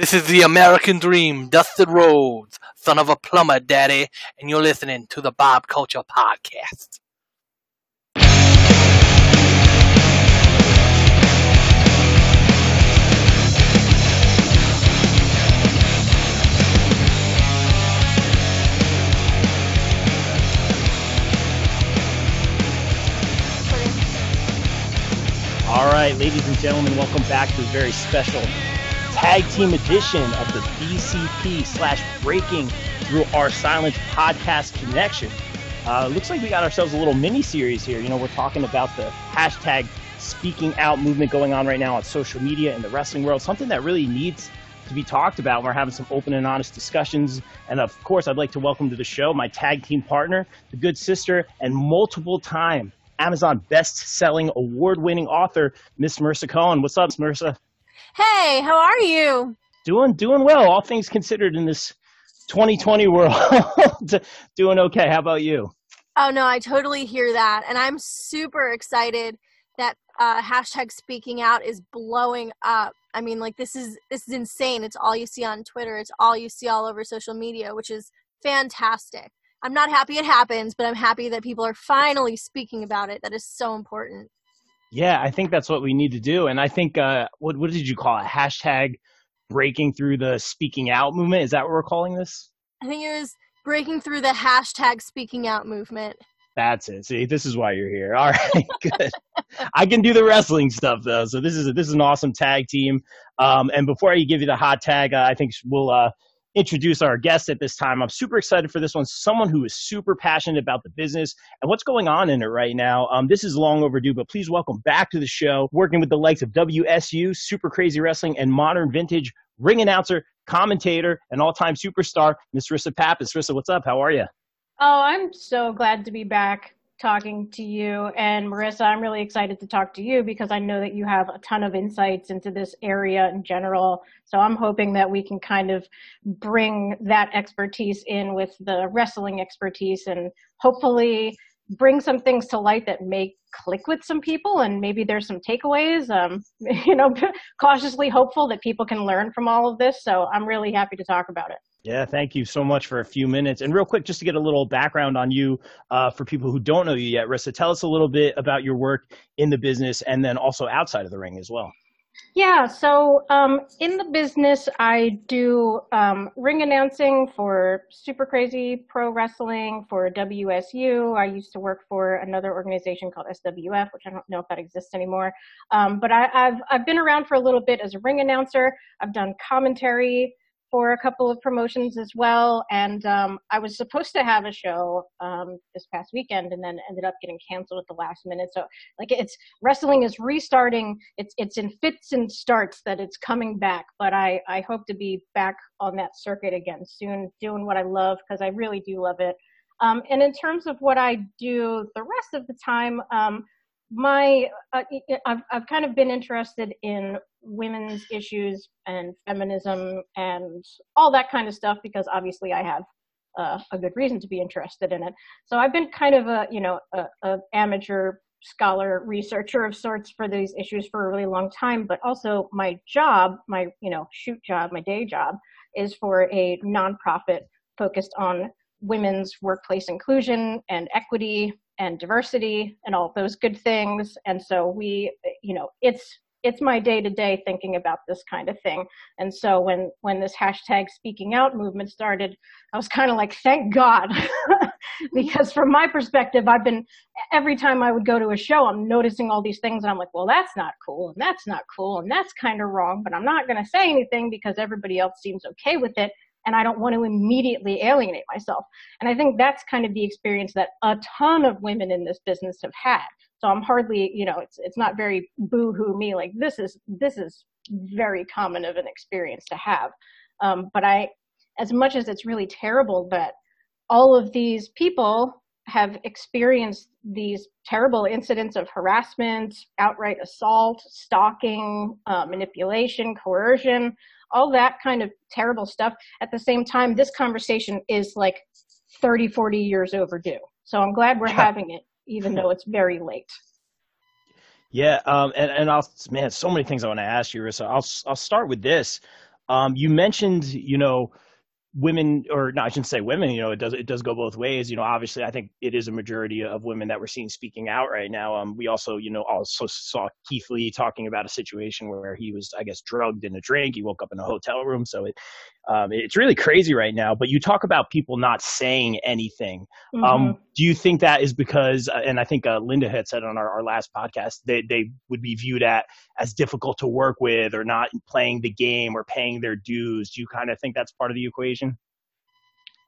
This is the American Dream, Dusty Rhodes, son of a plumber, daddy, and you're listening to the Bob Culture Podcast. All right, ladies and gentlemen, welcome back to a very special tag team edition of the BCP slash Breaking Through Our Silence podcast connection. Uh, looks like we got ourselves a little mini series here. You know, we're talking about the hashtag speaking out movement going on right now on social media in the wrestling world, something that really needs to be talked about. We're having some open and honest discussions. And of course, I'd like to welcome to the show my tag team partner, the good sister, and multiple time Amazon best-selling, award-winning author, Miss Marissa Cohen. What's up, Miss Marissa? Hey, how are you? Doing doing well, all things considered in this 2020 world. doing okay. How about you? Oh no, I totally hear that, and I'm super excited that uh, hashtag Speaking Out is blowing up. I mean, like this is this is insane. It's all you see on Twitter. It's all you see all over social media, which is fantastic. I'm not happy it happens, but I'm happy that people are finally speaking about it. That is so important. Yeah, I think that's what we need to do. And I think, uh, what, what did you call it? Hashtag breaking through the speaking out movement. Is that what we're calling this? I think it was breaking through the hashtag speaking out movement. That's it. See, this is why you're here. All right, good. I can do the wrestling stuff though. So this is a, this is an awesome tag team. Um, and before I give you the hot tag, uh, I think we'll uh, introduce our guest at this time. I'm super excited for this one. Someone who is super passionate about the business and what's going on in it right now. Um, this is long overdue, but please welcome back to the show, working with the likes of WSU, Super Crazy Wrestling, and Modern Vintage ring announcer, commentator, and all-time superstar, Miss Risa Pappas. Risa, what's up? How are you? Oh, I'm so glad to be back talking to you. And Marissa, I'm really excited to talk to you because I know that you have a ton of insights into this area in general. So I'm hoping that we can kind of bring that expertise in with the wrestling expertise and hopefully bring some things to light that may click with some people and maybe there's some takeaways um, you know cautiously hopeful that people can learn from all of this so i'm really happy to talk about it yeah, thank you so much for a few minutes. And real quick, just to get a little background on you uh, for people who don't know you yet, Risa, tell us a little bit about your work in the business and then also outside of the ring as well. Yeah, so um, in the business, I do um, ring announcing for Super Crazy Pro Wrestling, for WSU. I used to work for another organization called SWF, which I don't know if that exists anymore. Um, but I, I've I've been around for a little bit as a ring announcer. I've done commentary for a couple of promotions as well. And um, I was supposed to have a show um, this past weekend, and then ended up getting canceled at the last minute. So like it's wrestling is restarting. It's it's in fits and starts that it's coming back. But I I hope to be back on that circuit again soon, doing what I love because I really do love it. Um, and in terms of what I do the rest of the time, um, my uh, I've I've kind of been interested in women's issues and feminism and all that kind of stuff because obviously I have uh, a good reason to be interested in it. So I've been kind of a you know a, a amateur scholar researcher of sorts for these issues for a really long time but also my job my you know shoot job my day job is for a nonprofit focused on women's workplace inclusion and equity and diversity and all those good things. And so we, you know, it's it's my day to day thinking about this kind of thing. And so when when this hashtag speaking out movement started, I was kind of like, thank God, because from my perspective, I've been every time I would go to a show, I'm noticing all these things, and I'm like, well, that's not cool, and that's not cool, and that's kind of wrong. But I'm not going to say anything because everybody else seems okay with it and I don't want to immediately alienate myself. And I think that's kind of the experience that a ton of women in this business have had. So I'm hardly, you know, it's it's not very boo-hoo me. Like this is this is very common of an experience to have. Um, but I, as much as it's really terrible that all of these people have experienced these terrible incidents of harassment, outright assault, stalking, uh, manipulation, coercion, all that kind of terrible stuff. At the same time, this conversation is like 30, 40 years overdue. So I'm glad we're having it, even though it's very late. Yeah, um, and and I'll man, so many things I want to ask you, Risa. I'll I'll start with this. Um, you mentioned, you know, women or no, I shouldn't say women, you know, it does it does go both ways. You know, obviously I think it is a majority of women that we're seeing speaking out right now. Um we also, you know, also saw Keith Lee talking about a situation where he was, I guess, drugged in a drink. He woke up in a hotel room. So it um it's really crazy right now. But you talk about people not saying anything. Um, mm-hmm. Um do you think that is because uh, and I think uh, Linda had said on our, our last podcast they they would be viewed at as difficult to work with or not playing the game or paying their dues. Do you kind of think that's part of the equation?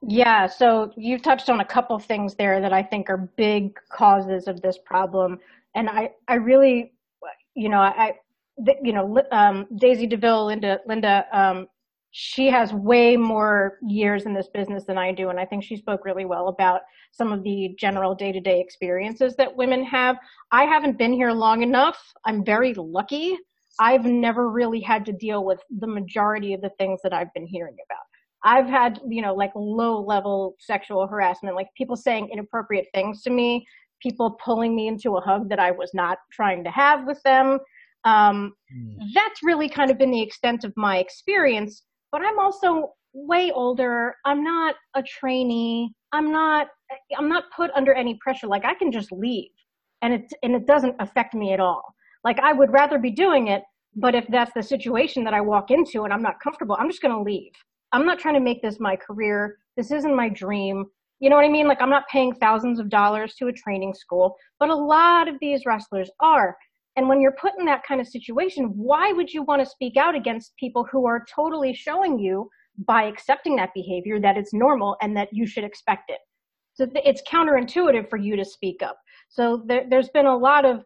Yeah, so you touched on a couple things there that I think are big causes of this problem, and I, I really, you know, I, you know, um, Daisy Deville, Linda, Linda, um, she has way more years in this business than I do, and I think she spoke really well about some of the general day-to-day experiences that women have. I haven't been here long enough. I'm very lucky. I've never really had to deal with the majority of the things that I've been hearing about. I've had, you know, like low level sexual harassment, like people saying inappropriate things to me, people pulling me into a hug that I was not trying to have with them. Um, mm. That's really kind of been the extent of my experience. But I'm also way older. I'm not a trainee. I'm not. I'm not put under any pressure. Like I can just leave, and it and it doesn't affect me at all. Like I would rather be doing it, but if that's the situation that I walk into and I'm not comfortable, I'm just going to leave. I'm not trying to make this my career. This isn't my dream. You know what I mean? Like I'm not paying thousands of dollars to a training school, but a lot of these wrestlers are. And when you're put in that kind of situation, why would you want to speak out against people who are totally showing you by accepting that behavior that it's normal and that you should expect it? So it's counterintuitive for you to speak up. So there, has been a lot of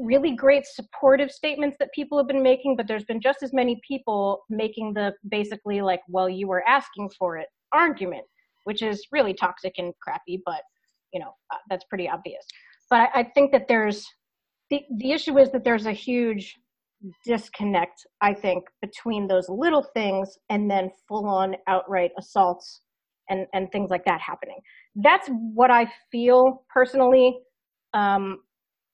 really great supportive statements that people have been making, but there's been just as many people making the basically like, well, you were asking for it argument, which is really toxic and crappy, but you know, uh, that's pretty obvious. But I, I think that there's the, the issue is that there's a huge disconnect, I think, between those little things and then full on outright assaults and, and things like that happening. That's what I feel personally. Um,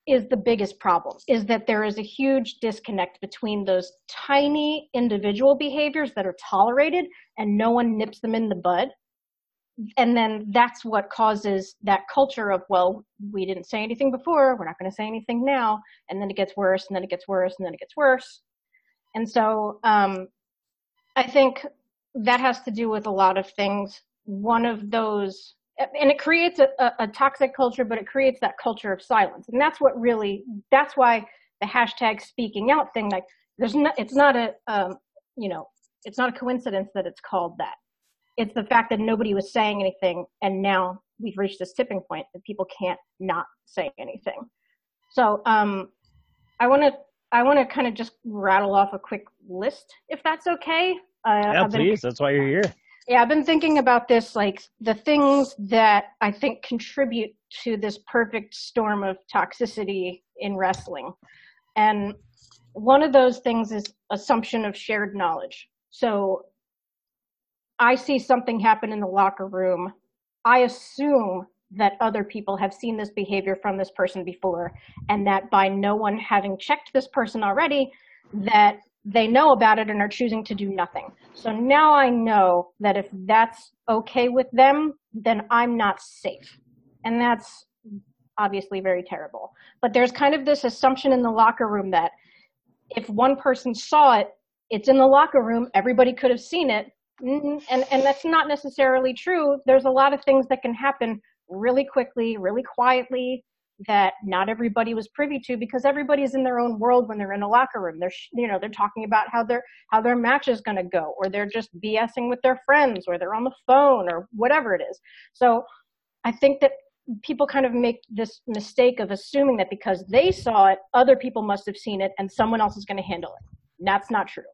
is the biggest problem is that there is a huge disconnect between those tiny individual behaviors that are tolerated and no one nips them in the bud. And then that's what causes that culture of well we didn't say anything before we're not going to say anything now and then it gets worse and then it gets worse and then it gets worse. And so um, i think that has to do with a lot of things. One of those and it creates a, a, a, toxic culture, but it creates that culture of silence. And that's what really, that's why the hashtag speaking out thing, like there's not, it's not a, um, you know, it's not a coincidence that it's called that. It's the fact that nobody was saying anything. And now we've reached this tipping point that people can't not say anything. So, um, I want to, I want to kind of just rattle off a quick list, if that's okay. Uh, yeah, please. That's why you're here. Yeah, I've been thinking about this, like the things that I think contribute to this perfect storm of toxicity in wrestling. And one of those things is assumption of shared knowledge. So I see something happen in the locker room. I assume that other people have seen this behavior from this person before, and that by no one having checked this person already, that they know about it and are choosing to do nothing. So now I know that if that's okay with them, then I'm not safe. And that's obviously very terrible. But there's kind of this assumption in the locker room that if one person saw it, it's in the locker room, everybody could have seen it. Mm-hmm. And, and that's not necessarily true. There's a lot of things that can happen really quickly, really quietly, that not everybody was privy to because everybody's in their own world when they're in a locker room. They're you know they're talking about how their how their match is going to go, or they're just BSing with their friends, or they're on the phone, or whatever it is. So I think that people kind of make this mistake of assuming that because they saw it, other people must have seen it, and someone else is going to handle it. That's not true.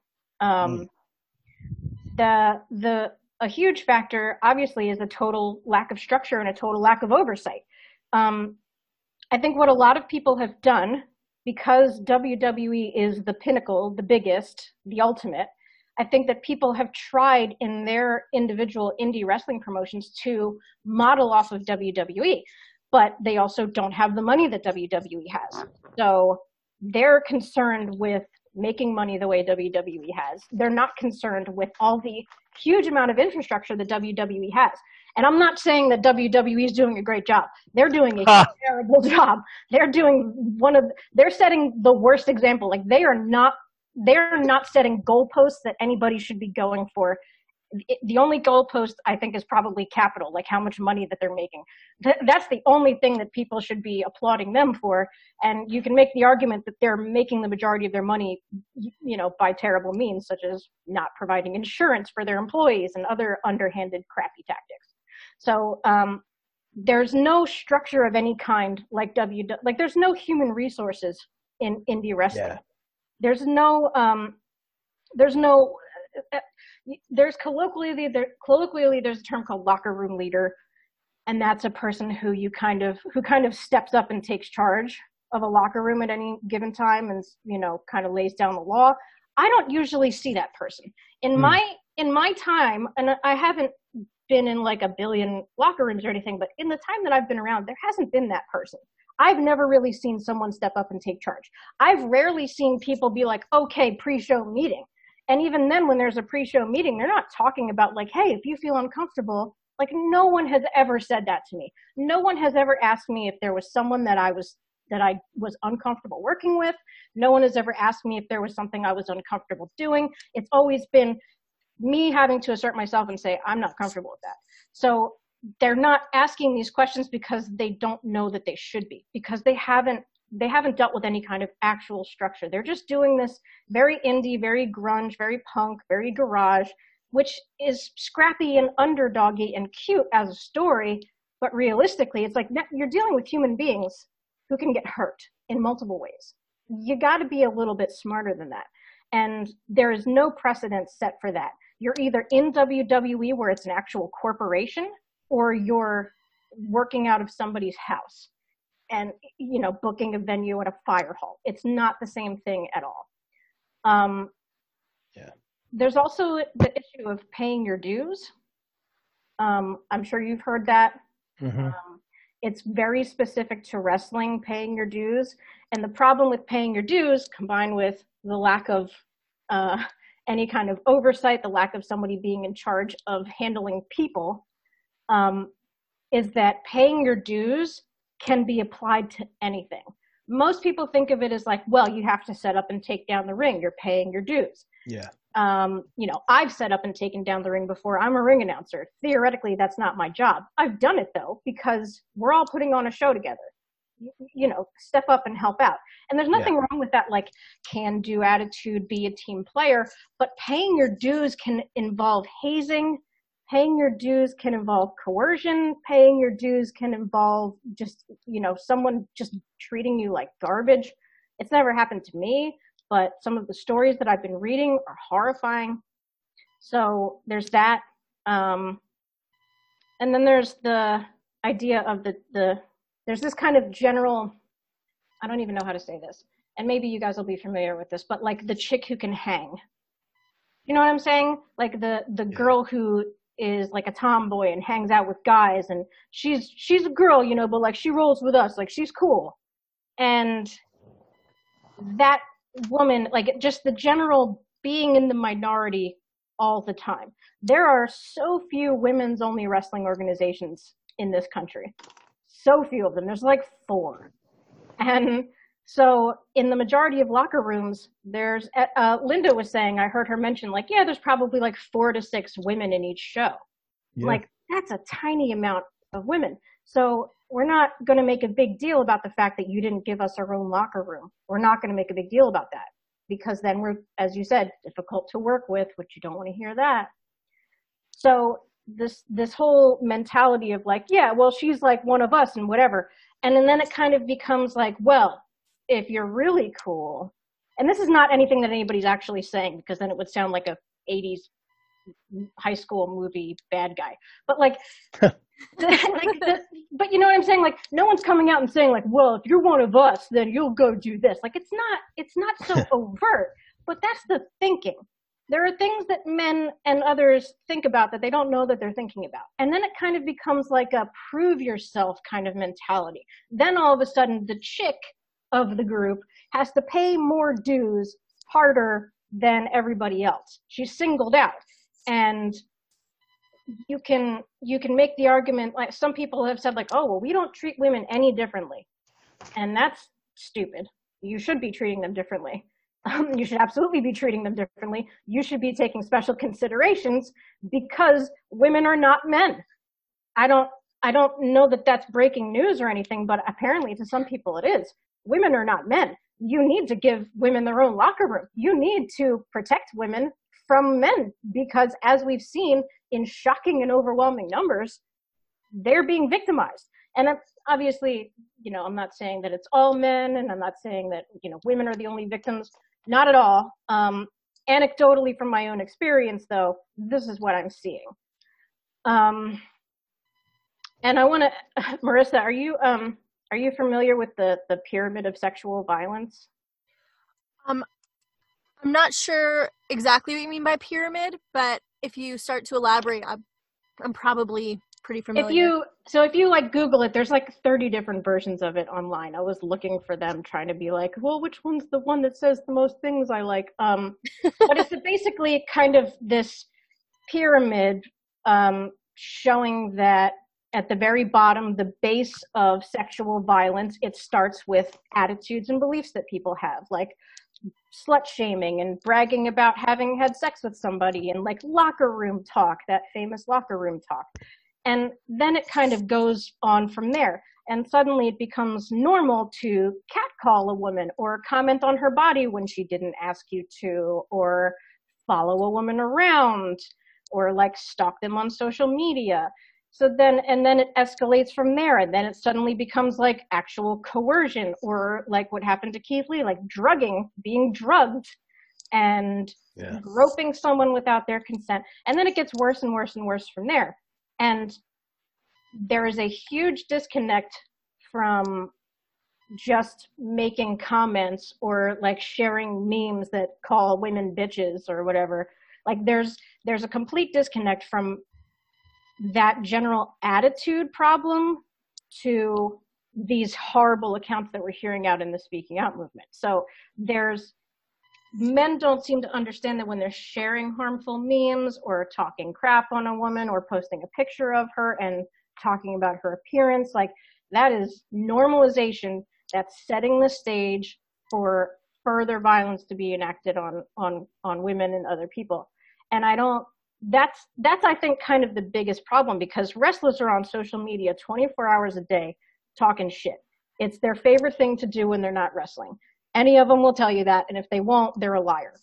Um, mm. The the a huge factor, obviously, is a total lack of structure and a total lack of oversight. Um, I think what a lot of people have done, because WWE is the pinnacle, the biggest, the ultimate, I think that people have tried in their individual indie wrestling promotions to model off of WWE, but they also don't have the money that WWE has. So they're concerned with making money the way WWE has. They're not concerned with all the huge amount of infrastructure that WWE has. And I'm not saying that WWE is doing a great job. They're doing a huh. terrible job. They're doing one of they're setting the worst example. Like they are not they're not setting goalposts that anybody should be going for the only goalpost I think is probably capital, like how much money that they're making. Th- that's the only thing that people should be applauding them for. And you can make the argument that they're making the majority of their money, you know, by terrible means, such as not providing insurance for their employees and other underhanded, crappy tactics. So um, there's no structure of any kind like W. Like there's no human resources in indie wrestling. Yeah. There's no um, there's no uh, there's colloquially there colloquially there's a term called locker room leader and that's a person who you kind of who kind of steps up and takes charge of a locker room at any given time and you know kind of lays down the law i don't usually see that person in mm. my in my time and i haven't been in like a billion locker rooms or anything but in the time that i've been around there hasn't been that person I've never really seen someone step up and take charge. I've rarely seen people be like, okay, pre show meeting. And even then, when there's a pre-show meeting, they're not talking about like, hey, if you feel uncomfortable, like no one has ever said that to me. No one has ever asked me if there was someone that I was that I was uncomfortable working with. No one has ever asked me if there was something I was uncomfortable doing. It's always been me having to assert myself and say, I'm not comfortable with that. So they're not asking these questions because they don't know that they should be, because they haven't they haven't dealt with any kind of actual structure. They're just doing this very indie, very grunge, very punk, very garage, which is scrappy and underdoggy and cute as a story. But realistically, it's like you're dealing with human beings who can get hurt in multiple ways. You got to be a little bit smarter than that. And there is no precedent set for that. You're either in WWE where it's an actual corporation or you're working out of somebody's house and you know booking a venue at a fire hall. It's not the same thing at all. Um, yeah. there's also the issue of paying your dues. Um, i'm sure you've heard that. Mm-hmm. um, it's very specific to wrestling paying your dues. And the problem with paying your dues combined with the lack of uh, any kind of oversight the lack of somebody being in charge of handling people um, is that paying your dues can be applied to anything. Most people think of it as like, well, you have to set up and take down the ring. You're paying your dues. Yeah. Um, you know, I've set up and taken down the ring before. I'm a ring announcer. Theoretically, that's not my job. I've done it though because we're all putting on a show together. You, you know, step up and help out. And there's nothing yeah. wrong with that, like can do attitude, be a team player. But paying your dues can involve hazing, paying your dues can involve coercion. Paying your dues can involve just you know someone just treating you like garbage. It's never happened to me but some of the stories that i've been reading are horrifying. So there's that um, and then there's the idea of the the there's this kind of general i don't even know how to say this and maybe you guys will be familiar with this but like the chick who can hang. You know what i'm saying? Like the the girl who is like a tomboy and hangs out with guys and she's she's a girl you know but like she rolls with us like she's cool. And that woman like just the general being in the minority all the time. There are so few women's only wrestling organizations in this country. So few of them. There's like four. And so in the majority of locker rooms, there's uh, Linda was saying I heard her mention like yeah, there's probably like four to six women in each show. Yeah. Like that's a tiny amount of women. So we're not going to make a big deal about the fact that you didn't give us our own locker room. We're not going to make a big deal about that because then we're, as you said, difficult to work with, which you don't want to hear that. So this this whole mentality of like, yeah, well, she's like one of us and whatever, and then it kind of becomes like, well, if you're really cool, and this is not anything that anybody's actually saying because then it would sound like a 80s high school movie bad guy. But like, like the, but you know what I'm saying? Like, no one's coming out and saying like, well, if you're one of us, then you'll go do this. Like, it's not, it's not so overt, but that's the thinking. There are things that men and others think about that they don't know that they're thinking about. And then it kind of becomes like a prove yourself kind of mentality. Then all of a sudden the chick of the group has to pay more dues, harder than everybody else. She's singled out. And you can you can make the argument like some people have said like oh well we don't treat women any differently. And that's stupid. You should be treating them differently. Um, you should absolutely be treating them differently. You should be taking special considerations because women are not men. I don't i don't know that that's breaking news or anything but apparently to some people it is women are not men you need to give women their own locker room you need to protect women from men because as we've seen in shocking and overwhelming numbers, they're being victimized. And obviously, you know, I'm not saying that it's all men, and I'm not saying that you know women are the only victims. Not at all. Um, anecdotally, from my own experience, though, this is what I'm seeing. Um, and I want to, Marissa, are you um, are you familiar with the the pyramid of sexual violence? Um, I'm not sure exactly what you mean by pyramid, but if you start to elaborate, I'm, I'm probably pretty familiar. If you so if you like Google it, there's like 30 different versions of it online. I was looking for them, trying to be like, well, which one's the one that says the most things I like? Um, but it's basically kind of this pyramid um, showing that at the very bottom, the base of sexual violence, it starts with attitudes and beliefs that people have, like slut shaming and bragging about having had sex with somebody and like locker room talk, that famous locker room talk. And then it kind of goes on from there. And suddenly it becomes normal to catcall a woman or comment on her body when she didn't ask you to, or follow a woman around, or like stalk them on social media. So then, and then it escalates from there, and then it suddenly becomes like actual coercion, or like what happened to Keith Lee, like drugging, being drugged, and yeah. groping someone without their consent. And then it gets worse and worse and worse from there. And there is a huge disconnect from just making comments or like sharing memes that call women bitches or whatever like there's there's a complete disconnect from that general attitude problem to these horrible accounts that we're hearing out in the speaking out movement. So there's men don't seem to understand that when they're sharing harmful memes or talking crap on a woman or posting a picture of her and talking about her appearance, like that is normalization that's setting the stage for further violence to be enacted on on on women and other people. And I don't that's that's I think kind of the biggest problem because wrestlers are on social media 24 hours a day talking shit. It's their favorite thing to do when they're not wrestling. Any of them will tell you that, and if they won't, they're a liar.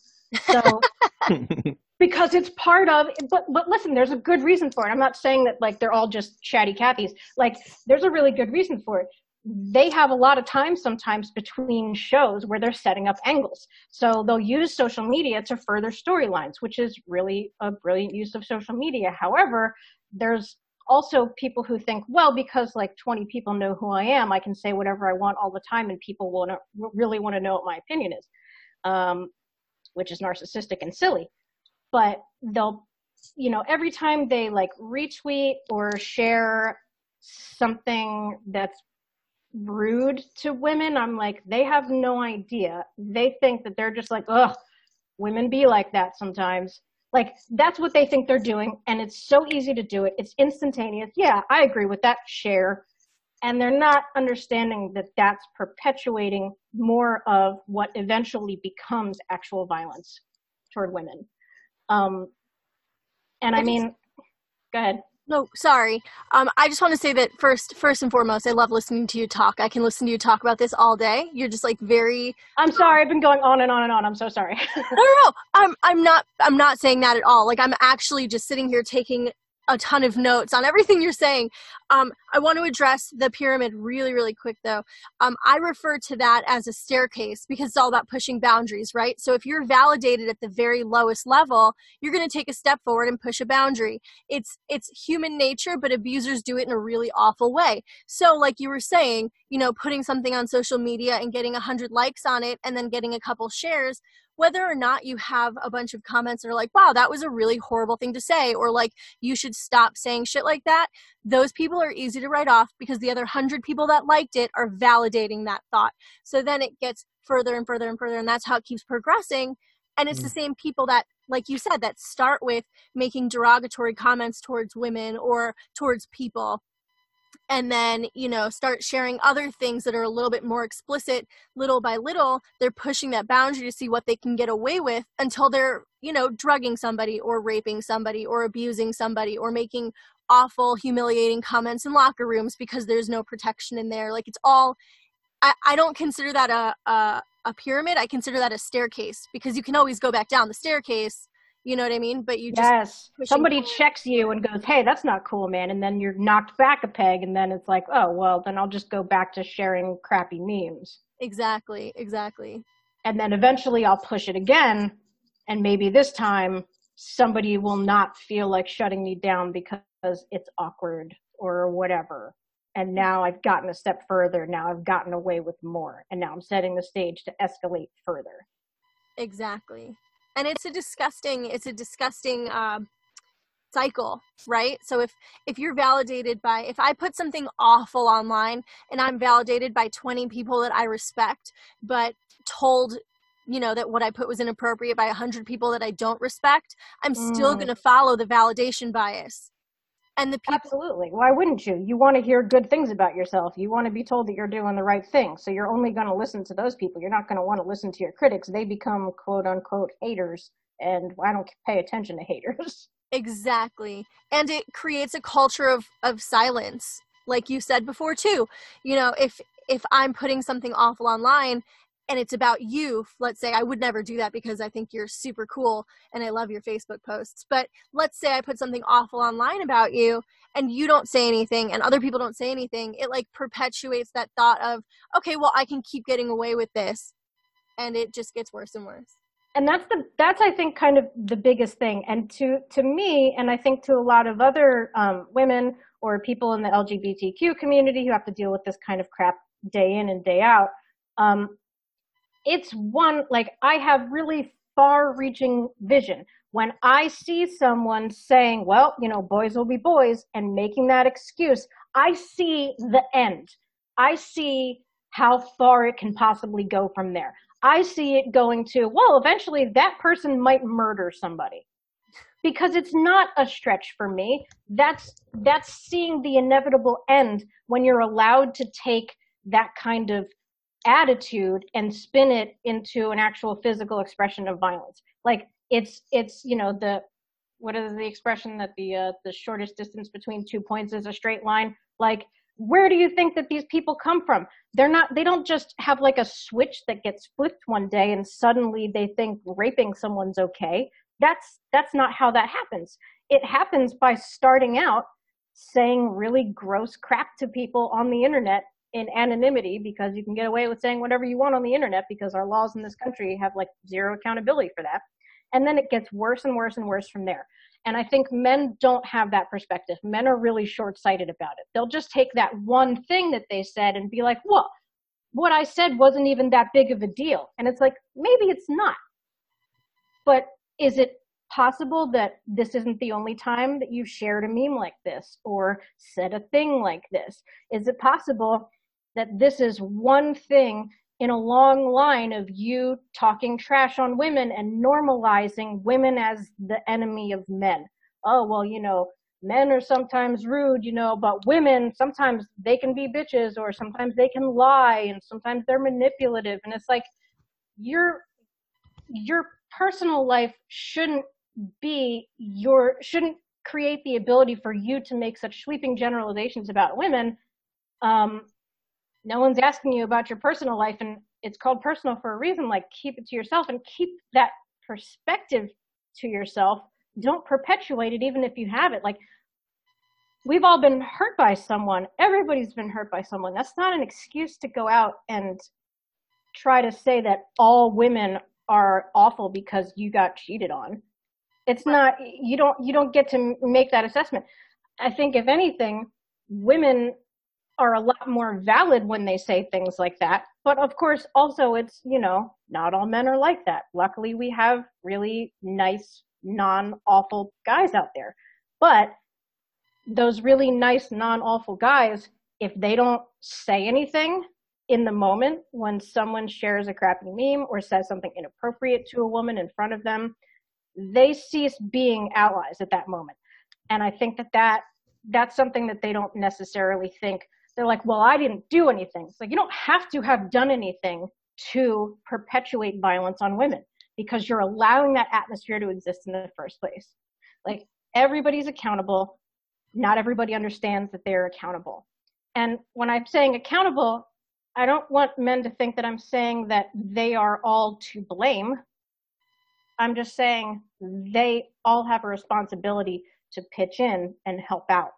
So because it's part of but but listen, there's a good reason for it. I'm not saying that like they're all just chatty Cathys. Like there's a really good reason for it they have a lot of time sometimes between shows where they're setting up angles. So they'll use social media to further storylines, which is really a brilliant use of social media. However, there's also people who think, well, because like 20 people know who I am, I can say whatever I want all the time and people will really want to know what my opinion is, um, which is narcissistic and silly. But they'll, you know, every time they like retweet or share something that's rude to women. I'm like, they have no idea. They think that they're just like, ugh, women be like that sometimes. Like, that's what they think they're doing. And it's so easy to do it. It's instantaneous. Yeah, I agree with that. Share. And they're not understanding that that's perpetuating more of what eventually becomes actual violence toward women. Um, and I mean, go ahead. No, sorry. Um, I just want to say that first, first and foremost, I love listening to you talk. I can listen to you talk about this all day. You're just like very. I'm sorry. I've been going on and on and on. I'm so sorry. no, no, no. I'm, I'm not. I'm not saying that at all. Like I'm actually just sitting here taking a ton of notes on everything you're saying. Um, I want to address the pyramid really, really quick though. Um, I refer to that as a staircase because it's all about pushing boundaries, right? So if you're validated at the very lowest level, you're going to take a step forward and push a boundary. It's it's human nature, but abusers do it in a really awful way. So like you were saying, you know, putting something on social media and getting a hundred likes on it and then getting a couple shares whether or not you have a bunch of comments that are like, wow, that was a really horrible thing to say, or like, you should stop saying shit like that, those people are easy to write off because the other hundred people that liked it are validating that thought. So then it gets further and further and further, and that's how it keeps progressing and it's mm. the same people that like you said that start with making derogatory comments towards women or towards people and then you know start sharing other things that are a little bit more explicit little by little they're pushing that boundary to see what they can get away with until they're you know drugging somebody or raping somebody or abusing somebody or making awful humiliating comments in locker rooms because there's no protection in there like it's all i, I don't consider that a, a a pyramid i consider that a staircase because you can always go back down the staircase you know what I mean? But you just yes, somebody forward. checks you and goes, "Hey, that's not cool, man," and then you're knocked back a peg, and then it's like, "Oh, well, then I'll just go back to sharing crappy memes." Exactly, exactly. And then eventually I'll push it again, and maybe this time somebody will not feel like shutting me down because it's awkward or whatever. And now I've gotten a step further. Now I've gotten away with more, and now I'm setting the stage to escalate further. Exactly and it's a disgusting it's a disgusting uh, cycle right so if if you're validated by if i put something awful online and i'm validated by 20 people that i respect but told you know that what i put was inappropriate by 100 people that i don't respect i'm mm. still going to follow the validation bias and the people absolutely. Why wouldn't you? You want to hear good things about yourself. You want to be told that you're doing the right thing. So you're only going to listen to those people. You're not going to want to listen to your critics. They become quote unquote haters. And i don't pay attention to haters. Exactly. And it creates a culture of of silence like you said before too. You know if if i'm putting something awful online and it's about you, let's say I would never do that because I think you're super cool and I love your Facebook posts. But let's say I put something awful online about you and you don't say anything and other people don't say anything, it like perpetuates that thought of, okay, well, I can keep getting away with this. And it just gets worse and worse. And that's the that's I think kind of the biggest thing. And to to me, and I think to a lot of other um, women or people in the LGBTQ community who have to deal with this kind of crap day in and day out, um, it's one, like I have really far reaching vision. When I see someone saying, well, you know, boys will be boys and making that excuse, I see the end. I see how far it can possibly go from there. I see it going to, well, eventually that person might murder somebody. Because it's not a stretch for me. That's that's seeing the inevitable end when you're allowed to take that kind of attitude and spin it into an actual physical expression of violence. Like it's it's you know the what is the expression that the uh, the shortest distance between two points is a straight line. Like where do you think that these people come from? They're not they don't just have like a switch that gets flipped one day and suddenly they think raping someone's okay. That's that's not how that happens. It happens by starting out saying really gross crap to people on the internet in anonymity because you can get away with saying whatever you want on the internet because our laws in this country have like zero accountability for that. And then it gets worse and worse and worse from there. And I think men don't have that perspective. Men are really short sighted about it. They'll just take that one thing that they said and be like, well, what I said wasn't even that big of a deal. And it's like, maybe it's not. But is it possible that this isn't the only time that you've shared a meme like this or said a thing like this? Is it possible that this is one thing in a long line of you talking trash on women and normalizing women as the enemy of men. Oh, well, you know, men are sometimes rude, you know, but women, sometimes they can be bitches or sometimes they can lie and sometimes they're manipulative. And it's like, your, your personal life shouldn't be your, shouldn't create the ability for you to make such sweeping generalizations about women um, no one's asking you about your personal life and it's called personal for a reason like keep it to yourself and keep that perspective to yourself. Don't perpetuate it even if you have it. Like we've all been hurt by someone. Everybody's been hurt by someone. That's not an excuse to go out and try to say that all women are awful because you got cheated on. It's not you don't you don't get to make that assessment. I think if anything women are a lot more valid when they say things like that. But of course, also it's, you know, not all men are like that. Luckily, we have really nice, non awful guys out there. But those really nice, non awful guys, if they don't say anything, in the moment when someone shares a crappy meme or says something inappropriate to a woman in front of them, they cease being allies at that moment. And I think that, that that's something that they don't necessarily think. They're like, well, I didn't do anything. So you don't have to have done anything to perpetuate violence on women because you're allowing that atmosphere to exist in the first place. Like, everybody's accountable. Not everybody understands that they're accountable. And when I'm saying accountable, I don't want men to think that I'm saying that they are all to blame. I'm just saying they all have a responsibility to pitch in and help out.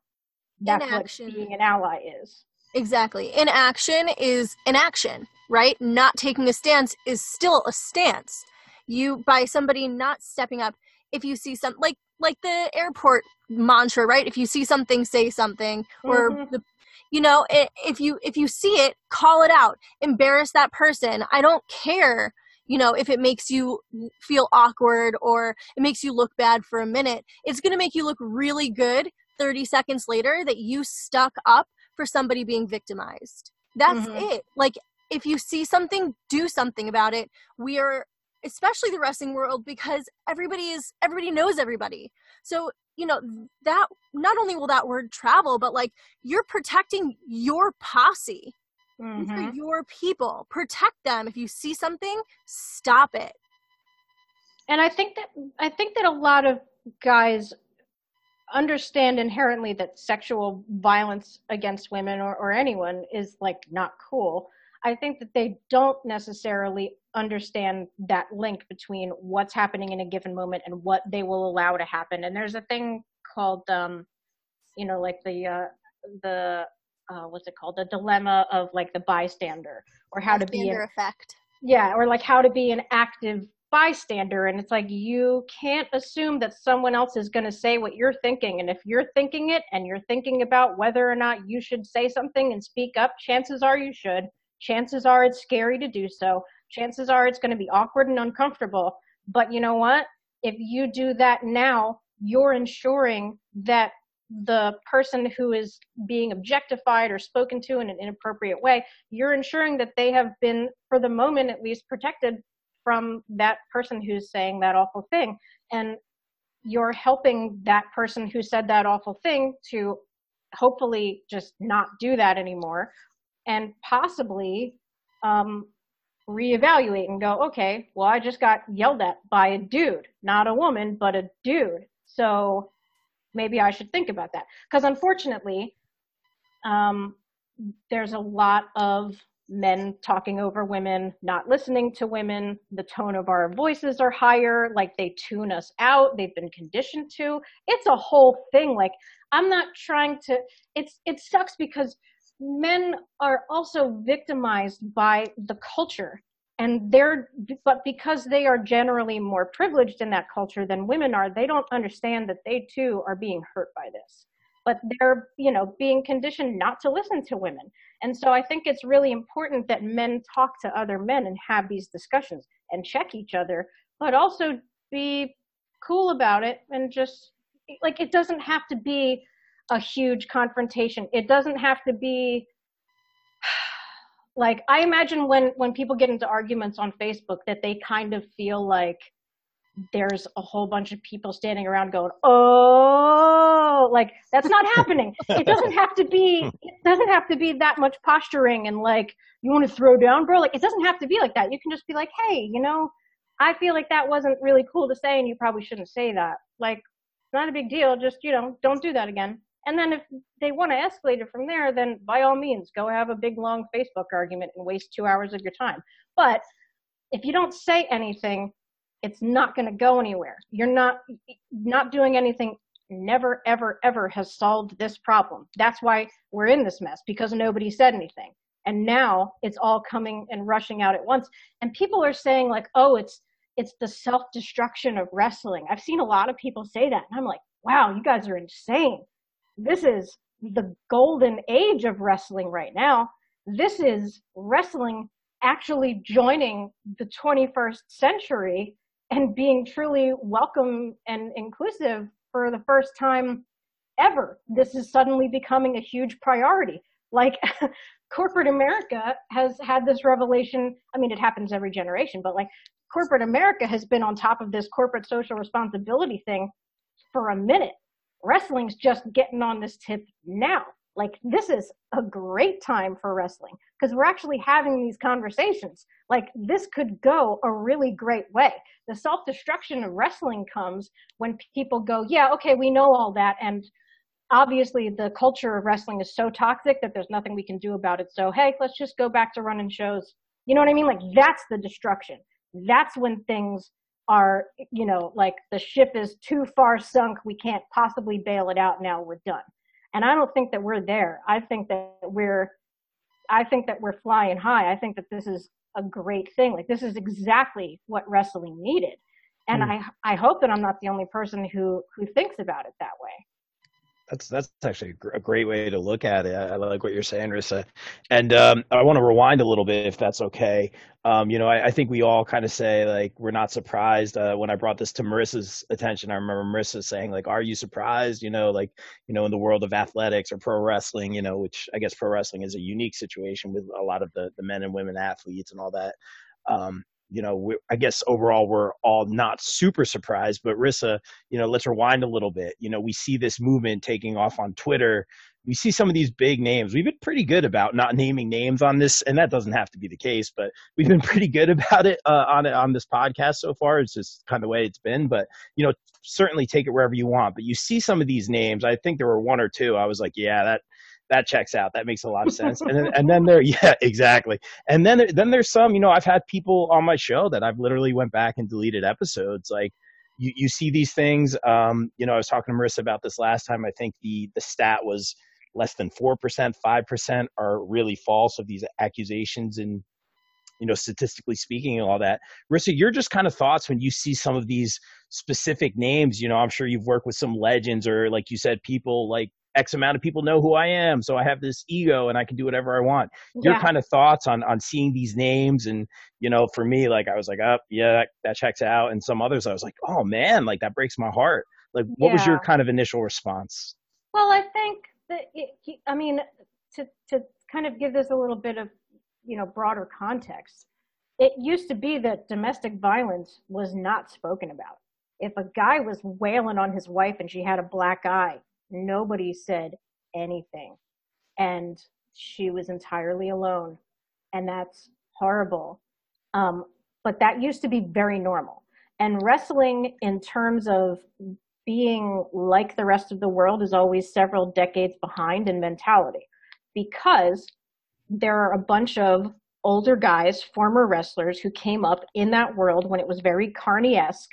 That's Inaction. what being an ally is. Exactly. Inaction is inaction, right? Not taking a stance is still a stance. You by somebody not stepping up. If you see some like like the airport mantra, right? If you see something, say something, or Mhm. the you know i- if you if you see it call it out embarrass that person i don't care you know if it makes you feel awkward or it makes you look bad for a minute it's going to make you look really good 30 seconds later that you stuck up for somebody being victimized. That's Mhm. it. Like if you see something do something about it. We are especially the wrestling world because everybody is everybody knows everybody. So you know that not only will that word travel but like you're protecting your posse. These are Mhm. your people. Protect them. If you see something stop it. And I think that I think that a lot of guys understand inherently that sexual violence against women or, or anyone is like not cool. I think that they don't necessarily understand that link between what's happening in a given moment and what they will allow to happen. And there's a thing called, um, you know, like the uh, the uh, what's it called, the dilemma of like the bystander, or how to be Bystander an effect yeah, or like how to be an active bystander. And it's like you can't assume that someone else is going to say what you're thinking. And if you're thinking it and you're thinking about whether or not you should say something and speak up, chances are you should. Chances are it's scary to do so. Chances are it's going to be awkward and uncomfortable. But you know what? If you do that now, you're ensuring that the person who is being objectified or spoken to in an inappropriate way, you're ensuring that they have been, for the moment at least, protected from that person who's saying that awful thing. And you're helping that person who said that awful thing to hopefully just not do that anymore and possibly um, reevaluate and go, okay, well, I just got yelled at by a dude, not a woman, but a dude. So maybe I should think about that. Because unfortunately, um, there's a lot of men talking over women, not listening to women. The tone of our voices are higher, like they tune us out. They've been conditioned to. It's a whole thing. Like I'm not trying to. It's it sucks because men are also victimized by the culture and they're but because they are generally more privileged in that culture than women are they don't understand that they too are being hurt by this but they're you know being conditioned not to listen to women. And so i think it's really important that men talk to other men and have these discussions and check each other but also be cool about it and just like it doesn't have to be a huge confrontation. It doesn't have to be like i imagine when when people get into arguments on facebook that they kind of feel like there's a whole bunch of people standing around going oh like that's not happening. It doesn't have to be it doesn't have to be that much posturing and like you want to throw down bro? Like it doesn't have to be like that. You can just be like hey you know i feel like that wasn't really cool to say and you probably shouldn't say that. Like it's not a big deal. Just you know don't do that again. And then if they want to escalate it from there, then by all means, go have a big long Facebook argument and waste two hours of your time. But if you don't say anything, it's not going to go anywhere. You're not not doing anything. Never, ever, ever has solved this problem. That's why we're in this mess because nobody said anything. And now it's all coming and rushing out at once. And people are saying like, "Oh, it's it's the self-destruction of wrestling." I've seen a lot of people say that, and I'm like, "Wow, you guys are insane." this is the golden age of wrestling right now. This is wrestling actually joining the 21st century and being truly welcome and inclusive for the first time ever. This is suddenly becoming a huge priority. Like corporate America has had this revelation. I mean, it happens every generation, but like corporate America has been on top of this corporate social responsibility thing for a minute. Wrestling's just getting on this tip now. Like this is a great time for wrestling because we're actually having these conversations. Like this could go a really great way. The self-destruction of wrestling comes when people go, yeah, okay, we know all that. And obviously the culture of wrestling is so toxic that there's nothing we can do about it. So, hey, let's just go back to running shows. You know what I mean? Like that's the destruction. That's when things are, you know, like the ship is too far sunk. We can't possibly bail it out now. We're done. And I don't think that we're there. I think that we're, I think that we're flying high. I think that this is a great thing. Like this is exactly what wrestling needed. And mm. I, I hope that I'm not the only person who, who thinks about it that way. That's that's actually a great way to look at it. I, like what you're saying, Risa. And um, I want to rewind a little bit, if that's okay. Um, you know, I, I, think we all kind of say like we're not surprised. Uh, when I brought this to Marissa's attention, I remember Marissa saying like, "Are you surprised?" You know, like you know, in the world of athletics or pro wrestling, you know, which I guess pro wrestling is a unique situation with a lot of the the men and women athletes and all that. Um, you know, we, I guess overall we're all not super surprised, but Risa, you know, let's rewind a little bit. You know, we see this movement taking off on Twitter. We see some of these big names. We've been pretty good about not naming names on this, and that doesn't have to be the case, but we've been pretty good about it uh, on it on this podcast so far. It's just kind of the way it's been, but you know, certainly take it wherever you want. But you see some of these names. I think there were one or two. I was like, yeah, that that checks out. That makes a lot of sense. and then, and then there, yeah, exactly. And then, then there's some, you know, I've had people on my show that I've literally went back and deleted episodes. Like you, you see these things. Um, you know, I was talking to Marissa about this last time. I think the, the stat was less than 4%, 5% are really false of these accusations and, you know, statistically speaking and all that. Marissa, your just kind of thoughts when you see some of these specific names, you know, I'm sure you've worked with some legends or like you said, people like X amount of people know who I am, so I have this ego and I can do whatever I want. Yeah. Your kind of thoughts on on seeing these names and you know, for me, like I was like, oh yeah, that, that checks out, and some others I was like, oh man, like that breaks my heart. Like, what yeah. was your kind of initial response? Well, I think that it, I mean to to kind of give this a little bit of you know broader context. It used to be that domestic violence was not spoken about. If a guy was wailing on his wife and she had a black eye, Nobody said anything. And she was entirely alone. And that's horrible. Um, but that used to be very normal. And wrestling, in terms of being like the rest of the world, is always several decades behind in mentality because there are a bunch of older guys, former wrestlers, who came up in that world when it was very carny esque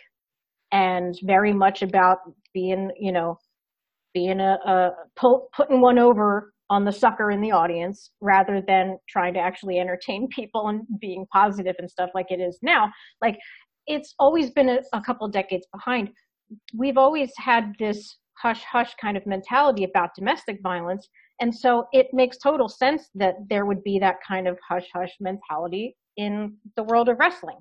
and very much about being, you know, being a, a pull, putting one over on the sucker in the audience rather than trying to actually entertain people and being positive and stuff like it is now. Like it's always been a, a couple decades behind. We've always had this hush hush kind of mentality about domestic violence. And so it makes total sense that there would be that kind of hush hush mentality in the world of wrestling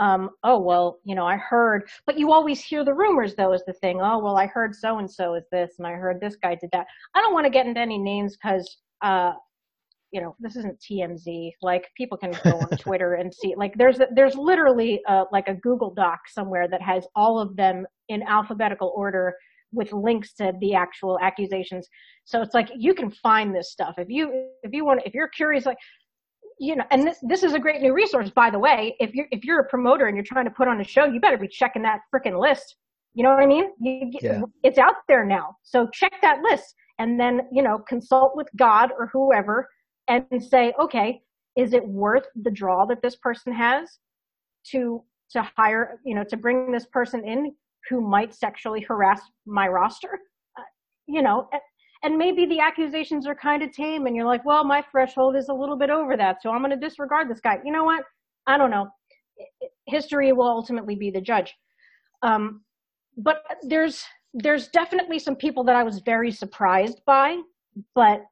um, oh well, you know, I heard, but you always hear the rumors though is the thing. Oh well, I heard so and so is this, and I heard this guy did that. I don't want to get into any names because, uh, you know, this isn't TMZ. Like people can go on Twitter and see. Like there's there's literally uh, like a Google Doc somewhere that has all of them in alphabetical order with links to the actual accusations. So it's like you can find this stuff if you if you want if you're curious like you know, and this this is a great new resource, by the way. If you're if you're a promoter and you're trying to put on a show, you better be checking that freaking list. You know what I mean? You, yeah. It's out there now, so check that list, and then you know consult with God or whoever, and say, okay, is it worth the draw that this person has to to hire, you know, to bring this person in who might sexually harass my roster? Uh, you know, and maybe the accusations are kind of tame and you're like well my threshold is a little bit over that so i'm going to disregard this guy. You know what? I don't know. History will ultimately be the judge. Um, but there's there's definitely some people that i was very surprised by but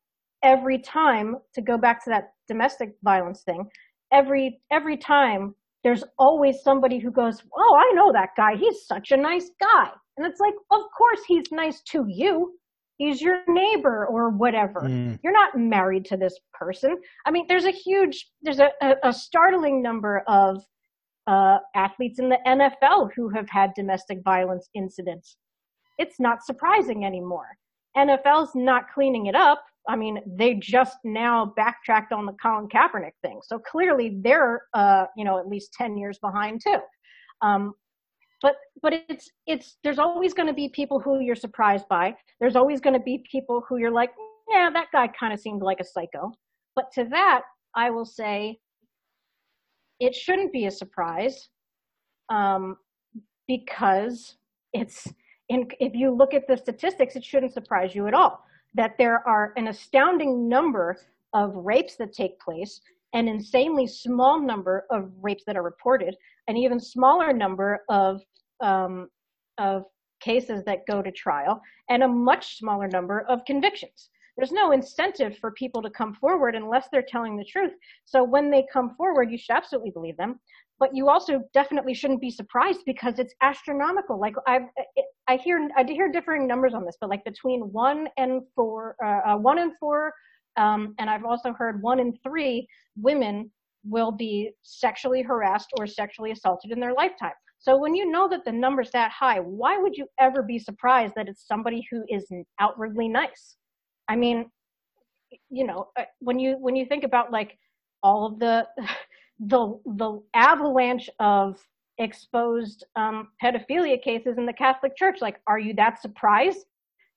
every time to go back to that domestic violence thing every every time there's always somebody who goes oh i know that guy. He's such a nice guy. And it's like of course he's nice to you he's your neighbor or whatever. Mm. You're not married to this person. I mean, there's a huge, there's a, a, a startling number of uh, athletes in the NFL who have had domestic violence incidents. It's not surprising anymore. NFL's not cleaning it up. I mean, they just now backtracked on the Colin Kaepernick thing. So clearly they're, uh, you know, at least 10 years behind too. Um, but, but it's, it's, there's always going to be people who you're surprised by. There's always going to be people who you're like, yeah, that guy kind of seemed like a psycho. But to that, I will say it shouldn't be a surprise um, because it's, in, if you look at the statistics, it shouldn't surprise you at all that there are an astounding number of rapes that take place, an insanely small number of rapes that are reported, an even smaller number of um, of cases that go to trial, and a much smaller number of convictions. There's no incentive for people to come forward unless they're telling the truth. So when they come forward, you should absolutely believe them but you also definitely shouldn't be surprised because it's astronomical. Like I, I hear, I hear differing numbers on this, but like between one and four, uh, uh, one and four, um, and I've also heard one in three women will be sexually harassed or sexually assaulted in their lifetime. So when you know that the number's that high, why would you ever be surprised that it's somebody who is outwardly nice? I mean, you know, uh, when you when you think about like all of the the the avalanche of exposed um, pedophilia cases in the Catholic Church. Like, are you that surprised?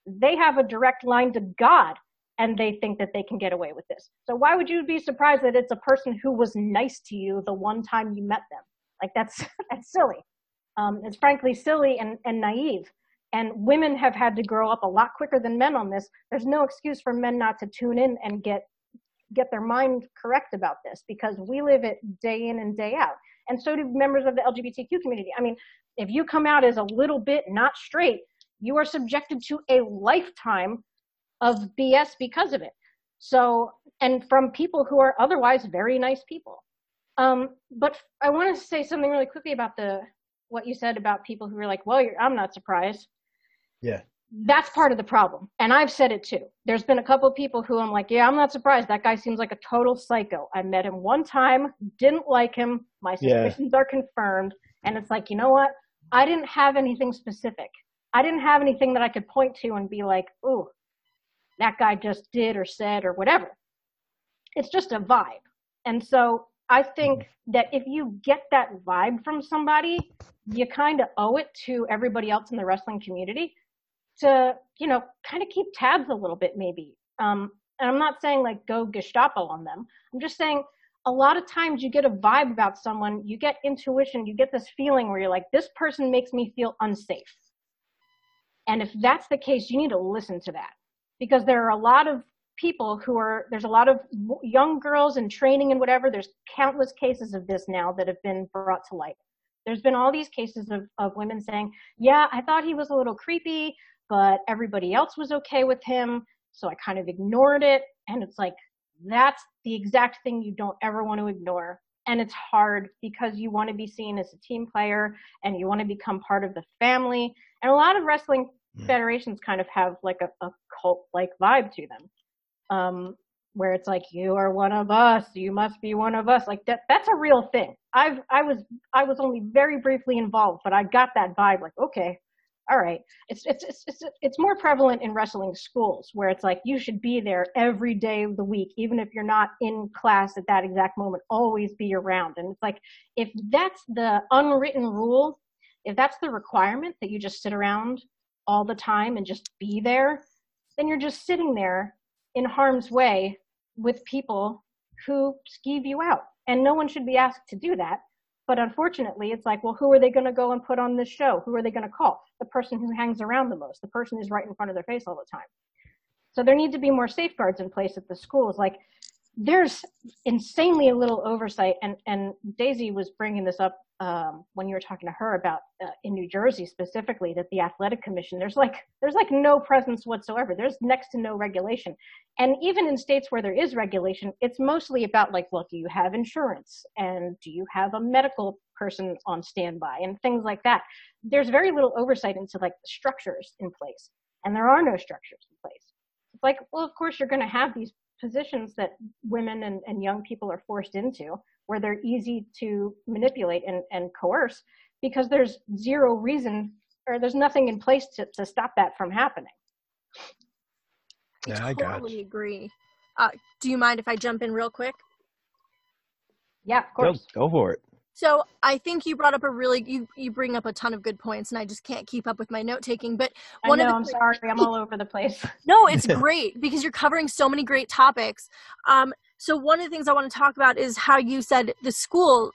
They have a direct line to God, and they think that they can get away with this. So why would you be surprised that it's a person who was nice to you the one time you met them? Like that's that's silly. Um, it's frankly silly and, and naive. And women have had to grow up a lot quicker than men on this. There's no excuse for men not to tune in and get get their mind correct about this because we live it day in and day out. And so do members of the LGBTQ community. I mean, if you come out as a little bit not straight, you are subjected to a lifetime of BS because of it. So, and from people who are otherwise very nice people. Um, but I want to say something really quickly about the what you said about people who are like, well, I'm not surprised. Yeah that's part of the problem. And I've said it too. There's been a couple of people who I'm like, yeah, I'm not surprised. That guy seems like a total psycho. I met him one time, didn't like him. My suspicions yeah. are confirmed. And it's like, you know what? I didn't have anything specific. I didn't have anything that I could point to and be like, ooh, that guy just did or said or whatever. It's just a vibe. And so I think mm-hmm. that if you get that vibe from somebody, you kind of owe it to everybody else in the wrestling community to, you know, kind of keep tabs a little bit maybe. Um, and I'm not saying like go Gestapo on them. I'm just saying a lot of times you get a vibe about someone, you get intuition, you get this feeling where you're like, this person makes me feel unsafe. And if that's the case, you need to listen to that because there are a lot of people who are, there's a lot of young girls in training and whatever. There's countless cases of this now that have been brought to light. There's been all these cases of, of women saying, yeah, I thought he was a little creepy but everybody else was okay with him. So I kind of ignored it. And it's like, that's the exact thing you don't ever want to ignore. And it's hard because you want to be seen as a team player and you want to become part of the family. And a lot of wrestling mm. federations kind of have like a, a cult like vibe to them. Um, where it's like you are one of us you must be one of us like that that's a real thing i've i was i was only very briefly involved but i got that vibe like okay all right, it's, it's, it's, it's, it's more prevalent in wrestling schools where it's like you should be there every day of the week, even if you're not in class at that exact moment, always be around. And it's like, if that's the unwritten rule, if that's the requirement that you just sit around all the time and just be there, then you're just sitting there in harm's way with people who skeeve you out. And no one should be asked to do that. But unfortunately, it's like, well, who are they going to go and put on this show? Who are they going to call? The person who hangs around the most. The person who's right in front of their face all the time. So there need to be more safeguards in place at the schools. Like there's insanely little oversight, and and Daisy was bringing this up um, when you were talking to her about uh, in New Jersey specifically that the athletic commission there's like there's like no presence whatsoever. There's next to no regulation, and even in states where there is regulation, it's mostly about like, well, do you have insurance and do you have a medical person on standby and things like that. There's very little oversight into like the structures in place. and there are no structures in place. It's like, well, of course you're going to have these positions that women and, and young people are forced into where they're easy to manipulate and, and coerce because there's zero reason or there's nothing in place to, to stop that from happening. Yeah, I yeah, totally I agree. Uh, do you mind if I jump in real quick? Yeah, of course. Go, go for it. So I think you brought up a really you you bring up a ton of good points, and I just can't keep up with my note taking. But one I know, of the, I'm sorry, I'm all over the place. no, it's great because you're covering so many great topics. Um, so one of the things I want to talk about is how you said the school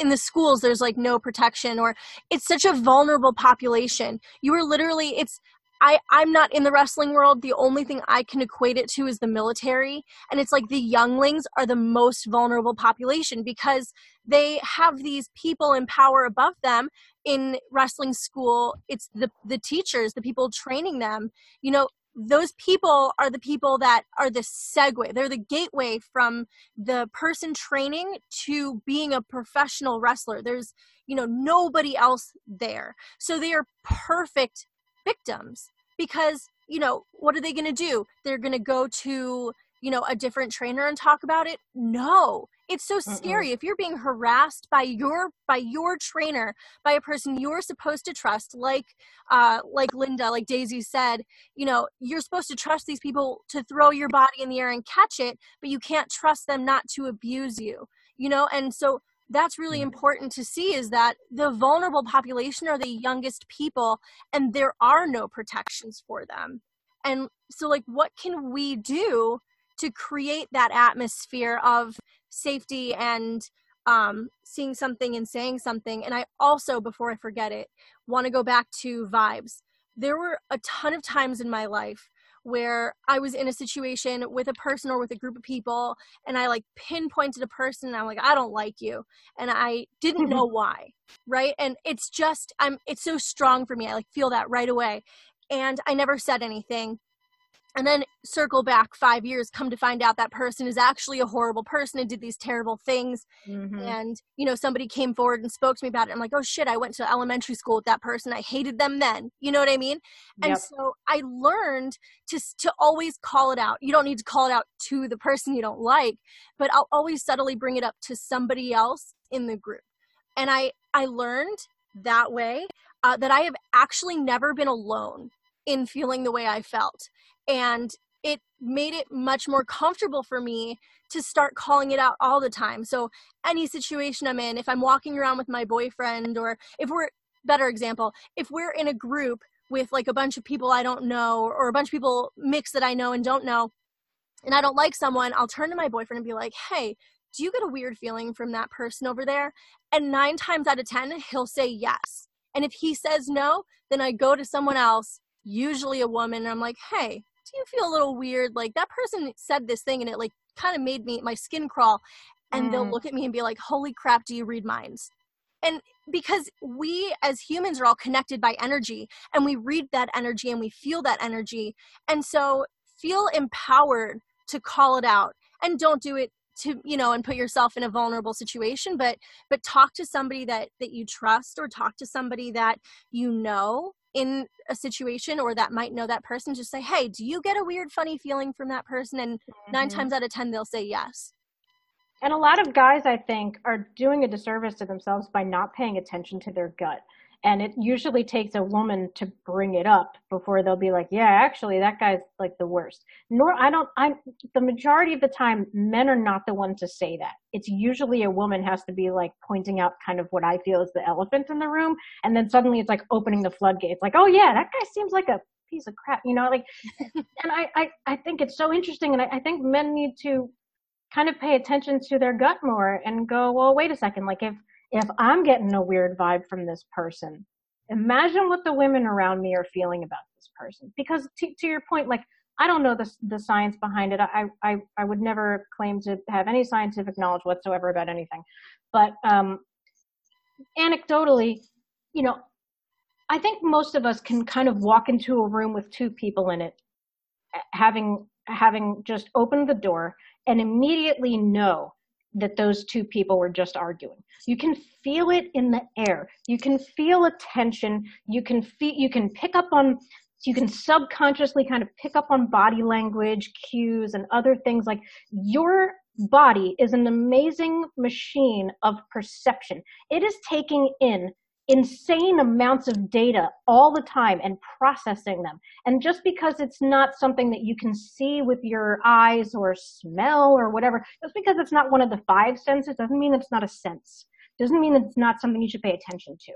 in the schools there's like no protection or it's such a vulnerable population. You were literally it's I, I'm not in the wrestling world. The only thing I can equate it to is the military. And it's like the younglings are the most vulnerable population because they have these people in power above them in wrestling school. It's the, the teachers, the people training them. You know, those people are the people that are the segue. They're the gateway from the person training to being a professional wrestler. There's, you know, nobody else there. So they are perfect victims because you know what are they going to do? They're going to go to you know a different trainer and talk about it? No. It's so scary. Mm-mm. if you're being harassed by your by your trainer by a person you're supposed to trust like uh like linda like daisy said you know you're supposed to trust these people to throw your body in the air and catch it but you can't trust them not to abuse you you know? And so that's really important to see is that the vulnerable population are the youngest people and there are no protections for them. And so like what can we do to create that atmosphere of safety and um, seeing something and saying something? And i also before i forget it want to go back to vibes. There were a ton of times in my life where I was in a situation with a person or with a group of people and I like pinpointed a person and I'm like, I don't like you. And I didn't mm-hmm. know why. Right. And it's just, I'm, it's so strong for me. I like feel that right away. And I never said anything and then circle back five years come to find out that person is actually a horrible person and did these terrible things. Mm-hmm. and you know somebody came forward and spoke to me about it. I'm like oh shit i went to elementary school with that person. I hated them then. You know what i mean? And so i learned to to always call it out. You don't need to call it out to the person you don't like but i'll always subtly bring it up to somebody else in the group. And i i learned that way uh, that i have actually never been alone in feeling the way I felt and it made it much more comfortable for me to start calling it out all the time. So any situation I'm in, if I'm walking around with my boyfriend or if we're better example, if we're in a group with like a bunch of people I don't know or a bunch of people mixed that I know and don't know and I don't like someone, I'll turn to my boyfriend and be like, "Hey, do you get a weird feeling from that person over there?" And 9 times out of 10, he'll say yes. And if he says no, then I go to someone else, usually a woman, and I'm like, "Hey, do you feel a little weird? Like that person said this thing and it like kind of made me my skin crawl. And mm. they'll look at me and be like, Holy crap, do you read minds? And because we as humans are all connected by energy and we read that energy and we feel that energy. And so feel empowered to call it out and don't do it to you know and put yourself in a vulnerable situation but but talk to somebody that that you trust or talk to somebody that you know in a situation or that might know that person just say hey do you get a weird funny feeling from that person? And mm-hmm. nine times out of ten they'll say yes. And a lot of guys i think are doing a disservice to themselves by not paying attention to their gut and it usually takes a woman to bring it up before they'll be like yeah actually that guy's like the worst. Nor i don't i'm the majority of the time men are not the ones to say that. It's usually a woman has to be like pointing out kind of what i feel is the elephant in the room. And then suddenly it's like opening the floodgates like oh yeah that guy seems like a piece of crap you know like and I, I i think it's so interesting and I, I think men need to kind of pay attention to their gut more and go well wait a second like if if I'm getting a weird vibe from this person, imagine what the women around me are feeling about this person. Because to, to your point, like, I don't know the, the science behind it. I, I, I would never claim to have any scientific knowledge whatsoever about anything. But um, anecdotally, you know, I think most of us can kind of walk into a room with two people in it, having having just opened the door and immediately know that those two people were just arguing. You can feel it in the air. You can feel a tension. You can feel, you can pick up on you can subconsciously kind of pick up on body language, cues, and other things like your body is an amazing machine of perception. It is taking in insane amounts of data all the time and processing them. And just because it's not something that you can see with your eyes or smell or whatever, just because it's not one of the five senses doesn't mean it's not a sense. Doesn't mean it's not something you should pay attention to.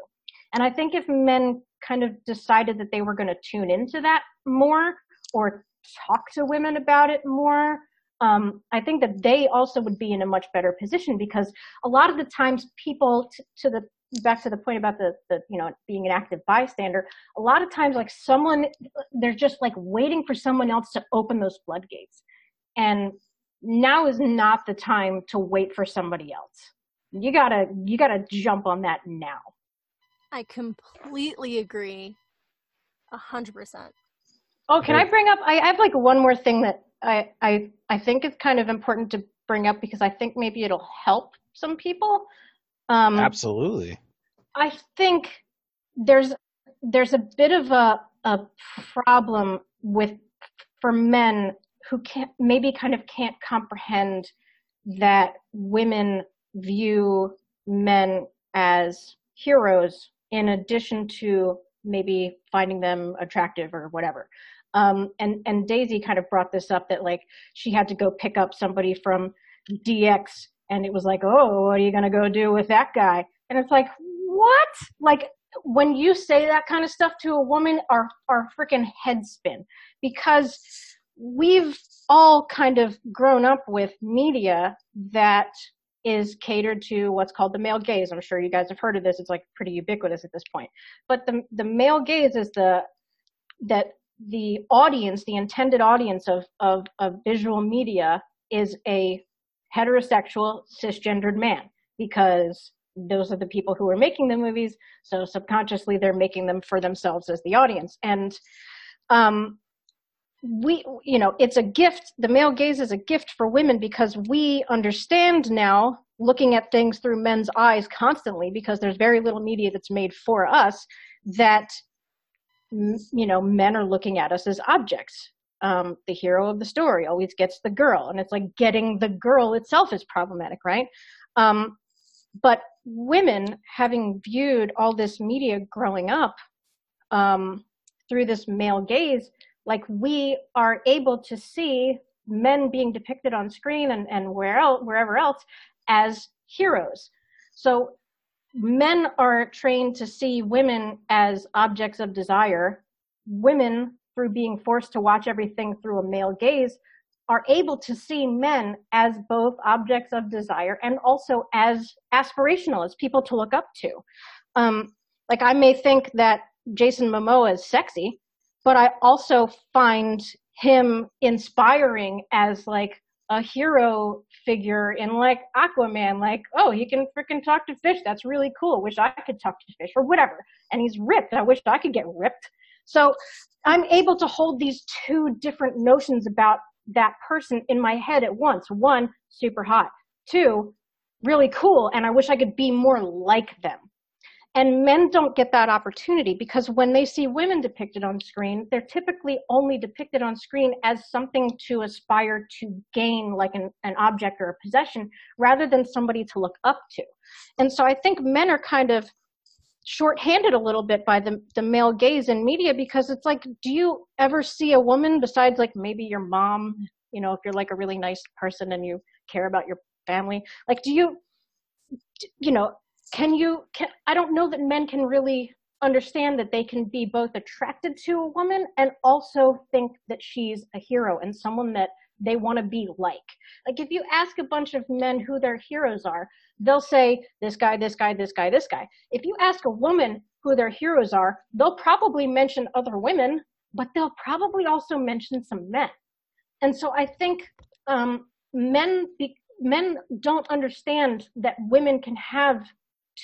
And I think if men kind of decided that they were going to tune into that more or talk to women about it more, um, I think that they also would be in a much better position because a lot of the times people t- to the back to the point about the, the you know being an active bystander a lot of times like someone they're just like waiting for someone else to open those floodgates and now is not the time to wait for somebody else you gotta you gotta jump on that now I completely agree. A hundred percent. oh can i bring up i have like one more thing that i i i think is kind of important to bring up because i think maybe it'll help some people um Absolutely. I think there's there's a bit of a a problem with for men who can't maybe kind of can't comprehend that women view men as heroes in addition to maybe finding them attractive or whatever. Um, and and Daisy kind of brought this up that like she had to go pick up somebody from DX and it was like, oh, what are you gonna go do with that guy? And it's like, what? Like when you say that kind of stuff to a woman, our our freaking heads spin because we've all kind of grown up with media that is catered to what's called the male gaze. I'm sure you guys have heard of this. It's like pretty ubiquitous at this point. But the the male gaze is the that the audience, the intended audience of of, of visual media is a heterosexual cisgendered man because those are the people who are making the movies. So subconsciously they're making them for themselves as the audience. And um, we, you know, it's a gift. The male gaze is a gift for women because we understand now looking at things through men's eyes constantly because there's very little media that's made for us that you know men are looking at us as objects um, the hero of the story always gets the girl and it's like getting the girl itself is problematic right um, but women having viewed all this media growing up um, through this male gaze like we are able to see men being depicted on screen and, and where else, wherever else as heroes. So men are trained to see women as objects of desire women through being forced to watch everything through a male gaze are able to see men as both objects of desire and also as aspirational, as people to look up to. Um, like I may think that Jason Momoa is sexy, but I also find him inspiring as like a hero figure in like Aquaman, like, oh, he can freaking talk to fish. That's really cool. Wish I could talk to fish or whatever. And he's ripped. I wish I could get ripped. So I'm able to hold these two different notions about that person in my head at once. One, super hot. Two, really cool. And I wish I could be more like them. And men don't get that opportunity because when they see women depicted on screen, they're typically only depicted on screen as something to aspire to gain, like an, an object or a possession, rather than somebody to look up to. And so I think men are kind of shorthanded a little bit by the the male gaze in media because it's like do you ever see a woman besides like maybe your mom you know if you're like a really nice person and you care about your family? Like do you you know can you can i don't know that men can really understand that they can be both attracted to a woman and also think that she's a hero and someone that they want to be like like if you ask a bunch of men who their heroes are they'll say this guy, this guy, this guy, this guy. If you ask a woman who their heroes are, they'll probably mention other women, but they'll probably also mention some men. And so I think um, men be, men don't understand that women can have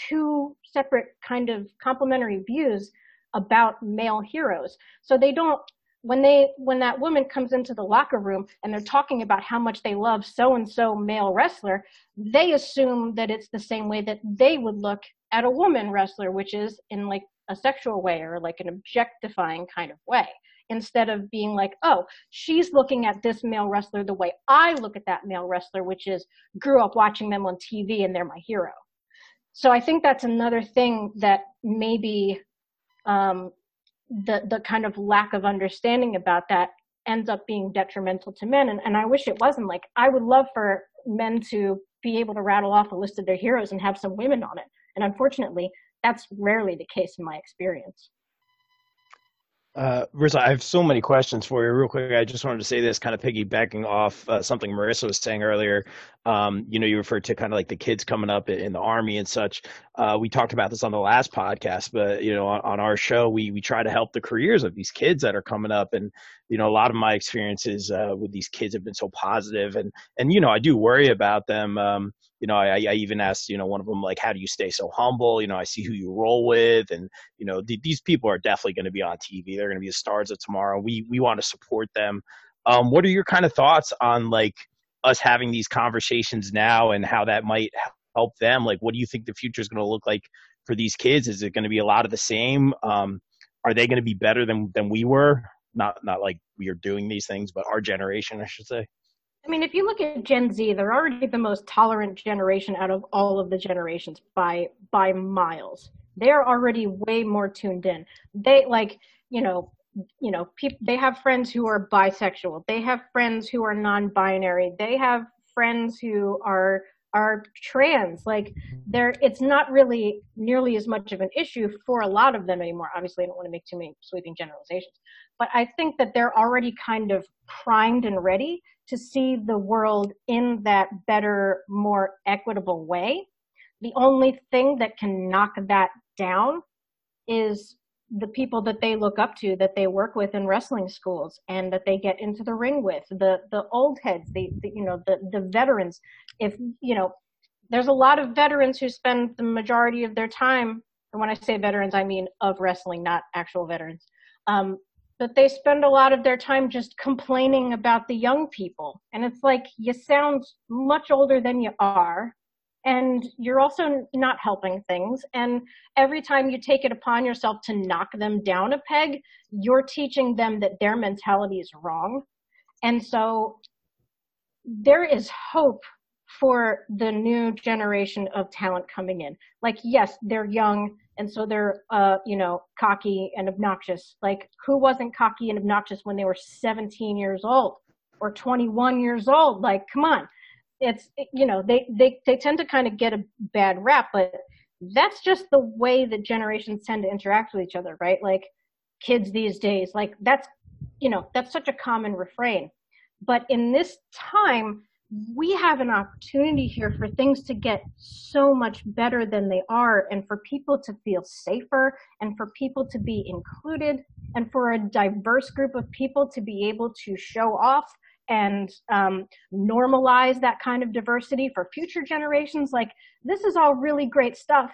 two separate kind of complementary views about male heroes. So they don't when they when that woman comes into the locker room and they're talking about how much they love so and so male wrestler they assume that it's the same way that they would look at a woman wrestler which is in like a sexual way or like an objectifying kind of way instead of being like, oh, she's looking at this male wrestler the way I look at that male wrestler, which is grew up watching them on TV and they're my hero. So I think that's another thing that maybe um, the the kind of lack of understanding about that ends up being detrimental to men. And, and I wish it wasn't. Like I would love for men to be able to rattle off a list of their heroes and have some women on it. And unfortunately, that's rarely the case in my experience. Uh, I have so many questions for you. Real quick, I just wanted to say this, kind of piggybacking off uh, something Marissa was saying earlier. Um, you know, you referred to kind of like the kids coming up in the army and such. Uh, we talked about this on the last podcast, but you know, on, on, our show, we we try to help the careers of these kids that are coming up, and you know, a lot of my experiences uh, with these kids have been so positive, and and you know, I do worry about them. Um, you know, I, I even asked, you know, one of them like, how do you stay so humble? You know, I see who you roll with, and you know, th- these people are definitely going to be on TV. They're going to be the stars of tomorrow. We we want to support them. Um, what are your kind of thoughts on like us having these conversations now and how that might help them? Like, what do you think the future is going to look like for these kids? Is it going to be a lot of the same? Um, are they going to be better than than we were? Not not like we are doing these things, but our generation, I should say. I mean, if you look at Gen Z, they're already the most tolerant generation out of all of the generations by by miles. They're already way more tuned in. They like, you know, you know, people they have friends who are bisexual. They have friends who are non-binary. They have friends who are are trans. Like mm-hmm. there it's not really nearly as much of an issue for a lot of them anymore. Obviously, I don't want to make too many sweeping generalizations. But I think that they're already kind of primed and ready to see the world in that better, more equitable way. The only thing that can knock that down is the people that they look up to that they work with in wrestling schools and that they get into the ring with the the old heads the, the you know the the veterans if you know there's a lot of veterans who spend the majority of their time and when i say veterans i mean of wrestling not actual veterans um, but they spend a lot of their time just complaining about the young people. And it's like, you sound much older than you are. And you're also not helping things. And every time you take it upon yourself to knock them down a peg, you're teaching them that their mentality is wrong. And so there is hope for the new generation of talent coming in. Like, yes, they're young and so they're, uh, you know, cocky and obnoxious. Like, who wasn't cocky and obnoxious when they were 17 years old or 21 years old? Like, come on. It's, you know, they, they, they tend to kind of get a bad rap, but that's just the way that generations tend to interact with each other, right? Like, kids these days, like, that's, you know, that's such a common refrain. But in this time, we have an opportunity here for things to get so much better than they are and for people to feel safer and for people to be included and for a diverse group of people to be able to show off and um, normalize that kind of diversity for future generations. Like this is all really great stuff.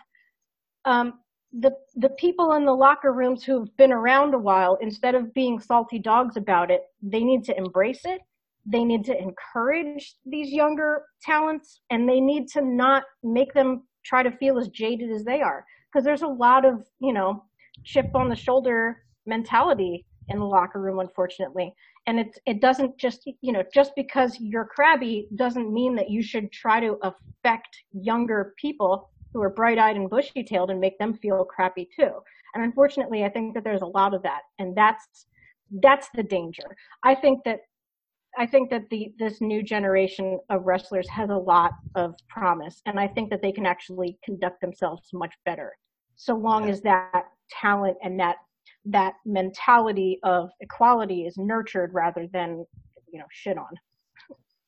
Um, the the people in the locker rooms who've been around a while instead of being salty dogs about it they need to embrace it. They need to encourage these younger talents and they need to not make them try to feel as jaded as they are. Because there's a lot of you know chip on the shoulder mentality in the locker room unfortunately and it it doesn't just you know just because you're crabby doesn't mean that you should try to affect younger people who are bright-eyed and bushy-tailed and make them feel crappy too. And unfortunately i think that there's a lot of that. And that's that's the danger. I think that I think that the this new generation of wrestlers has a lot of promise, and I think that they can actually conduct themselves much better, so long as that talent and that that mentality of equality is nurtured rather than you know shit on.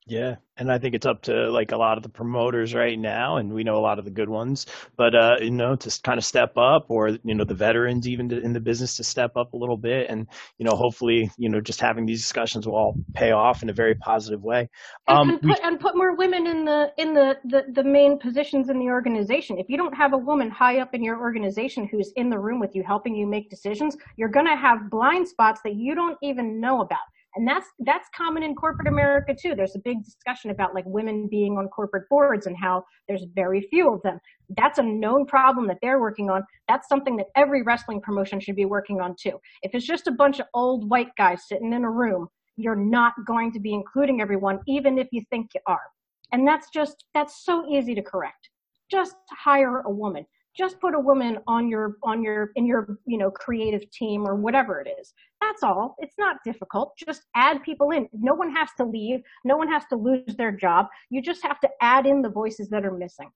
Yeah, and I think it's up to like a lot of the promoters right now, and we know a lot of the good ones, but uh, you know, to kind of step up, or you know, the veterans even to, in the business to step up a little bit, and you know, hopefully, you know, just having these discussions will all pay off in a very positive way. Um, and, put, and put more women in the in the, the the main positions in the organization. If you don't have a woman high up in your organization who's in the room with you, helping you make decisions, you're going to have blind spots that you don't even know about And that's that's common in corporate America too. There's a big discussion about like women being on corporate boards and how there's very few of them. That's a known problem that they're working on. That's something that every wrestling promotion should be working on too. If it's just a bunch of old white guys sitting in a room, you're not going to be including everyone, even if you think you are. And that's just, that's so easy to correct. Just hire a woman. Just put a woman on your, on your, in your, you know, creative team or whatever it is. That's all. It's not difficult. Just add people in. No one has to leave. No one has to lose their job. You just have to add in the voices that are missing.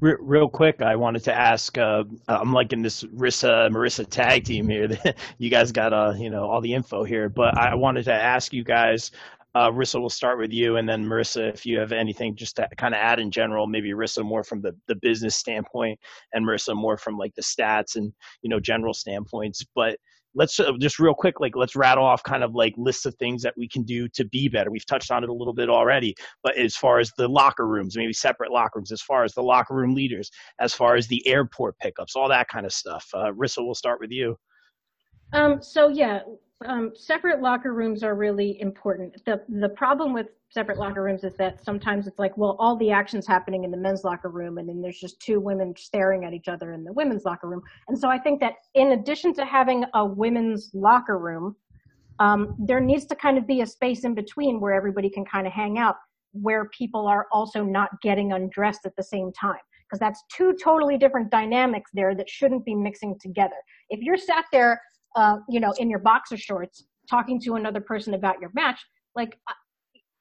Real quick, I wanted to ask. Uh, I'm liking this Risa Marissa tag team here. you guys got uh, you know all the info here, but I wanted to ask you guys. Uh, Risa, we'll start with you, and then Marissa, if you have anything just to kind of add in general, maybe Risa more from the, the business standpoint, and Marissa more from like the stats and you know general standpoints. But let's uh, just real quick, like let's rattle off kind of like lists of things that we can do to be better. We've touched on it a little bit already, but as far as the locker rooms, maybe separate locker rooms, as far as the locker room leaders, as far as the airport pickups, all that kind of stuff. Uh, Risa, we'll start with you. Um, so yeah, um, separate locker rooms are really important. The the problem with separate locker rooms is that sometimes it's like, well, all the action's happening in the men's locker room, and then there's just two women staring at each other in the women's locker room. And so I think that in addition to having a women's locker room, um, there needs to kind of be a space in between where everybody can kind of hang out, where people are also not getting undressed at the same time. Because that's two totally different dynamics there that shouldn't be mixing together. If you're sat there uh, you know, in your boxer shorts, talking to another person about your match, like, uh,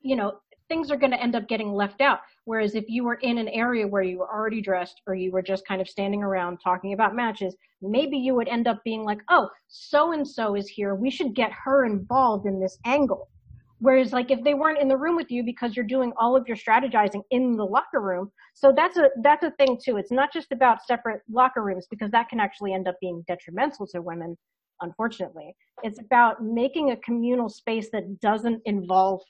you know, things are going to end up getting left out. Whereas if you were in an area where you were already dressed or you were just kind of standing around talking about matches, maybe you would end up being like, oh, so and so is here. We should get her involved in this angle. Whereas like if they weren't in the room with you because you're doing all of your strategizing in the locker room. So that's a, that's a thing too. It's not just about separate locker rooms because that can actually end up being detrimental to women unfortunately. It's about making a communal space that doesn't involve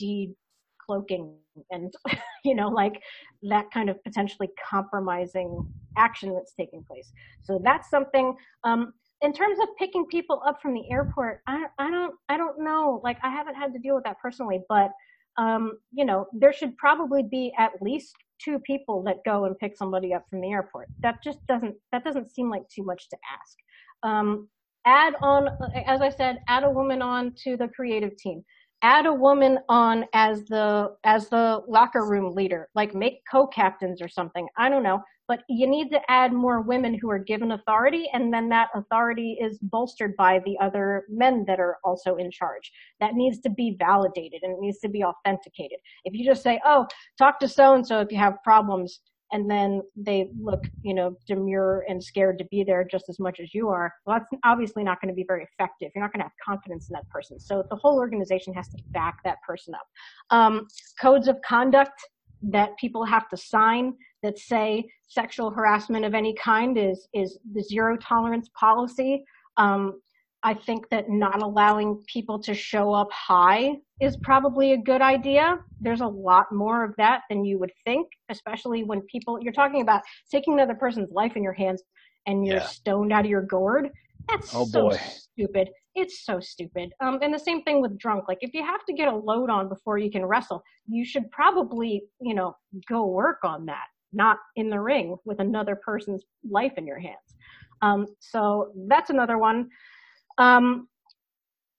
decloaking and, you know, like that kind of potentially compromising action that's taking place. So that's something, um, in terms of picking people up from the airport, I, I don't, I don't know. Like I haven't had to deal with that personally, but, um, you know, there should probably be at least two people that go and pick somebody up from the airport. That just doesn't, that doesn't seem like too much to ask. Um, add on, as I said, add a woman on to the creative team. Add a woman on as the as the locker room leader, like make co-captains or something. I don't know, but you need to add more women who are given authority, and then that authority is bolstered by the other men that are also in charge. That needs to be validated and it needs to be authenticated. If you just say, "Oh, talk to so and so if you have problems," and then they look, you know, demure and scared to be there just as much as you are, well, that's obviously not going to be very effective. You're not going to have confidence in that person. So the whole organization has to back that person up. Um, codes of conduct that people have to sign that say sexual harassment of any kind is is the zero tolerance policy. Um, I think that not allowing people to show up high is probably a good idea. There's a lot more of that than you would think, especially when people, you're talking about taking another person's life in your hands and you're yeah. stoned out of your gourd. That's oh, so boy. stupid. It's so stupid. Um, and the same thing with drunk. Like, if you have to get a load on before you can wrestle, you should probably, you know, go work on that, not in the ring with another person's life in your hands. Um, so that's another one. Um,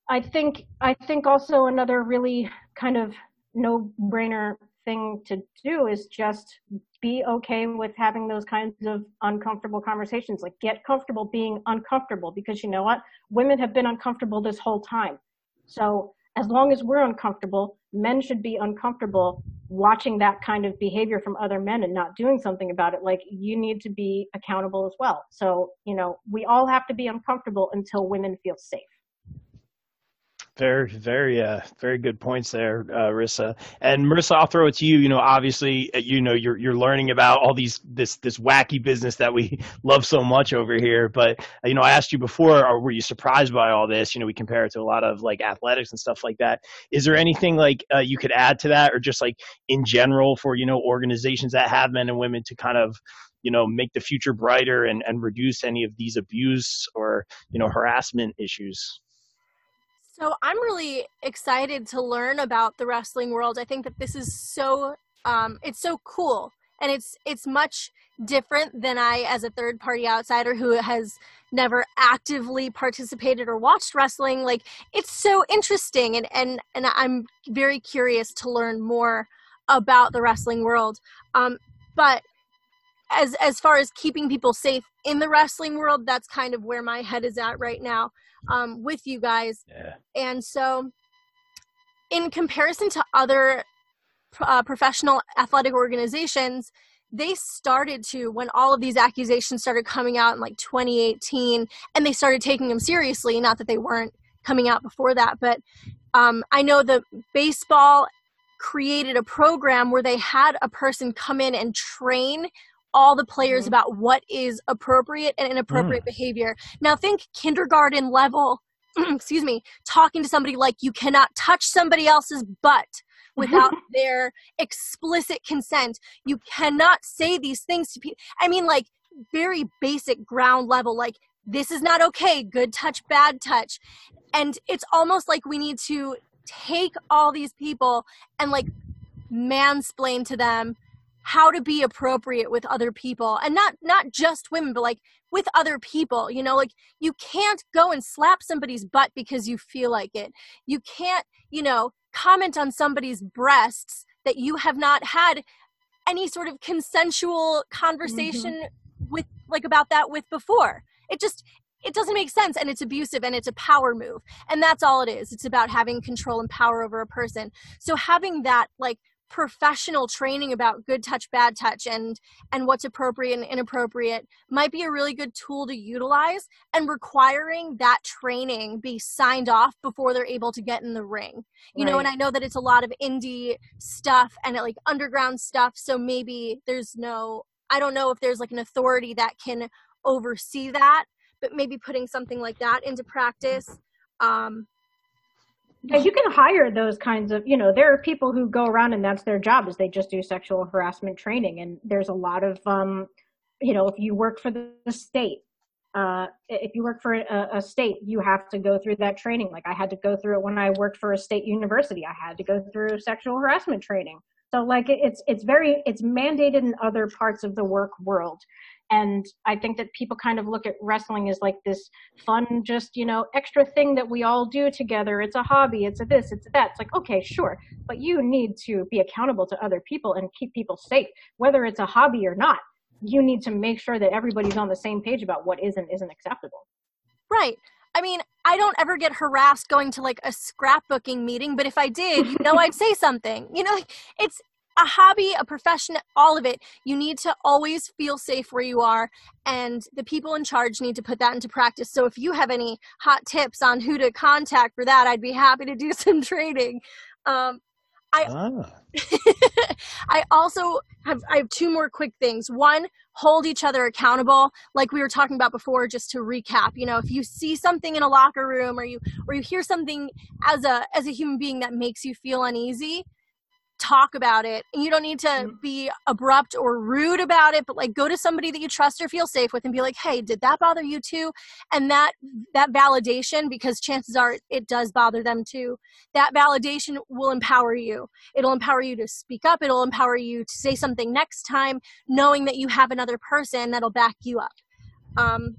I think I think also another really kind of no-brainer thing to do is just be okay with having those kinds of uncomfortable conversations. Like get comfortable being uncomfortable because you know what? Women have been uncomfortable this whole time. So as long as we're uncomfortable, men should be uncomfortable watching that kind of behavior from other men and not doing something about it. Like you need to be accountable as well. So, you know, we all have to be uncomfortable until women feel safe. Very, very, uh, very good points there, uh, Risa. And Marissa, I'll throw it to you. You know, obviously, uh, you know, you're you're learning about all these this this wacky business that we love so much over here. But uh, you know, I asked you before, or were you surprised by all this? You know, we compare it to a lot of like athletics and stuff like that. Is there anything like uh, you could add to that, or just like in general for you know organizations that have men and women to kind of you know make the future brighter and and reduce any of these abuse or you know harassment issues? So I'm really excited to learn about the wrestling world. I think that this is so um, it's so cool. And it's it's much different than I as a third party outsider who has never actively participated or watched wrestling. Like it's so interesting. And and and I'm very curious to learn more about the wrestling world. Um, but as as far as keeping people safe in the wrestling world that's kind of where my head is at right now um, with you guys Yeah. and so in comparison to other uh, professional athletic organizations they started to when all of these accusations started coming out in like 2018 and they started taking them seriously not that they weren't coming out before that but um, i know the baseball created a program where they had a person come in and train all the players Mhm. about what is appropriate and inappropriate behavior now think kindergarten level excuse me talking to somebody like you cannot touch somebody else's butt without their explicit consent. You cannot say these things to people. I mean, like very basic ground level, like this is not okay, good touch, bad touch. And it's almost like we need to take all these people and like mansplain to them how to be appropriate with other people and not not just women but like with other people you know like you can't go and slap somebody's butt because you feel like it. You can't you know comment on somebody's breasts that you have not had any sort of consensual conversation mm-hmm. with like about that with before. It just it doesn't make sense and it's abusive and it's a power move and that's all it is. It's about having control and power over a person. So having that like professional training about good touch bad touch and and what's appropriate and inappropriate might be a really good tool to utilize and requiring that training be signed off before they're able to get in the ring. You know and i know that it's a lot of indie stuff and like underground stuff so maybe there's no i don't know if there's like an authority that can oversee that but maybe putting something like that into practice um Yeah, you can hire those kinds of, you know, there are people who go around and that's their job is they just do sexual harassment training. And there's a lot of, um, you know, if you work for the, the state, uh, if you work for a, a state, you have to go through that training. Like I had to go through it when I worked for a state university. I had to go through sexual harassment training. So like it's it's very it's mandated in other parts of the work world. And I think that people kind of look at wrestling as like this fun, just, you know, extra thing that we all do together. It's a hobby, it's a this, it's a that. It's like, okay, sure. But you need to be accountable to other people and keep people safe, whether it's a hobby or not. You need to make sure that everybody's on the same page about what is and isn't acceptable. Right. I mean, I don't ever get harassed going to like a scrapbooking meeting, but if I did, you know, I'd say something. You know, it's a hobby, a profession, all of it. You need to always feel safe where you are, and the people in charge need to put that into practice. So if you have any hot tips on who to contact for that, I'd be happy to do some training. Um, Ah. I also have I have two more quick things. One, hold each other accountable, like we were talking about before. Just to recap, you know, if you see something in a locker room or you or you hear something as a as a human being that makes you feel uneasy, talk about it. And you don't need to be abrupt or rude about it, but like go to somebody that you trust or feel safe with and be like, "Hey, did that bother you too?" And that that validation because chances are it does bother them too. That validation will empower you. It'll empower you to speak up, it'll empower you to say something next time knowing that you have another person that'll back you up. Um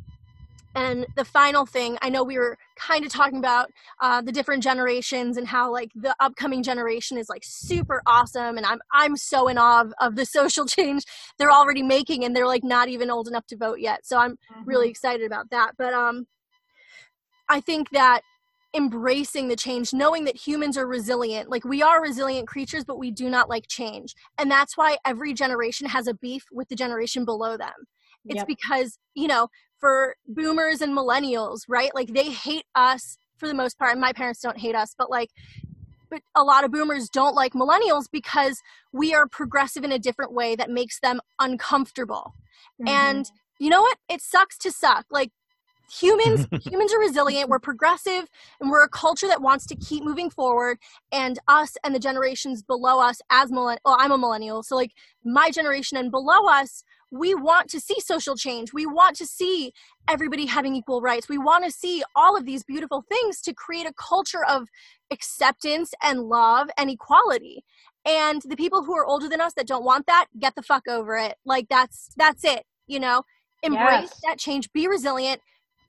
and the final thing, I know we were kind of talking about uh, the different generations and how like the upcoming generation is like super awesome, and I'm I'm so in awe of, of the social change they're already making, and they're like not even old enough to vote yet. So I'm really excited about that. But um, I think that embracing the change, knowing that humans are resilient, like we are resilient creatures, but we do not like change, and that's why every generation has a beef with the generation below them. It's Yep. because you know for boomers and millennials, right? Like they hate us for the most part. And my parents don't hate us, but like, but a lot of boomers don't like millennials because we are progressive in a different way that makes them uncomfortable. Mhm. And you know what? It sucks to suck. Like humans, humans are resilient. We're progressive, and we're a culture that wants to keep moving forward. And us and the generations below us, as millenn, well, I'm a millennial, so like my generation and below us, we want to see social change. We want to see everybody having equal rights. We want to see all of these beautiful things to create a culture of acceptance and love and equality. And the people who are older than us that don't want that, get the fuck over it. Like that's that's it, you know? Embrace yes. that change, be resilient,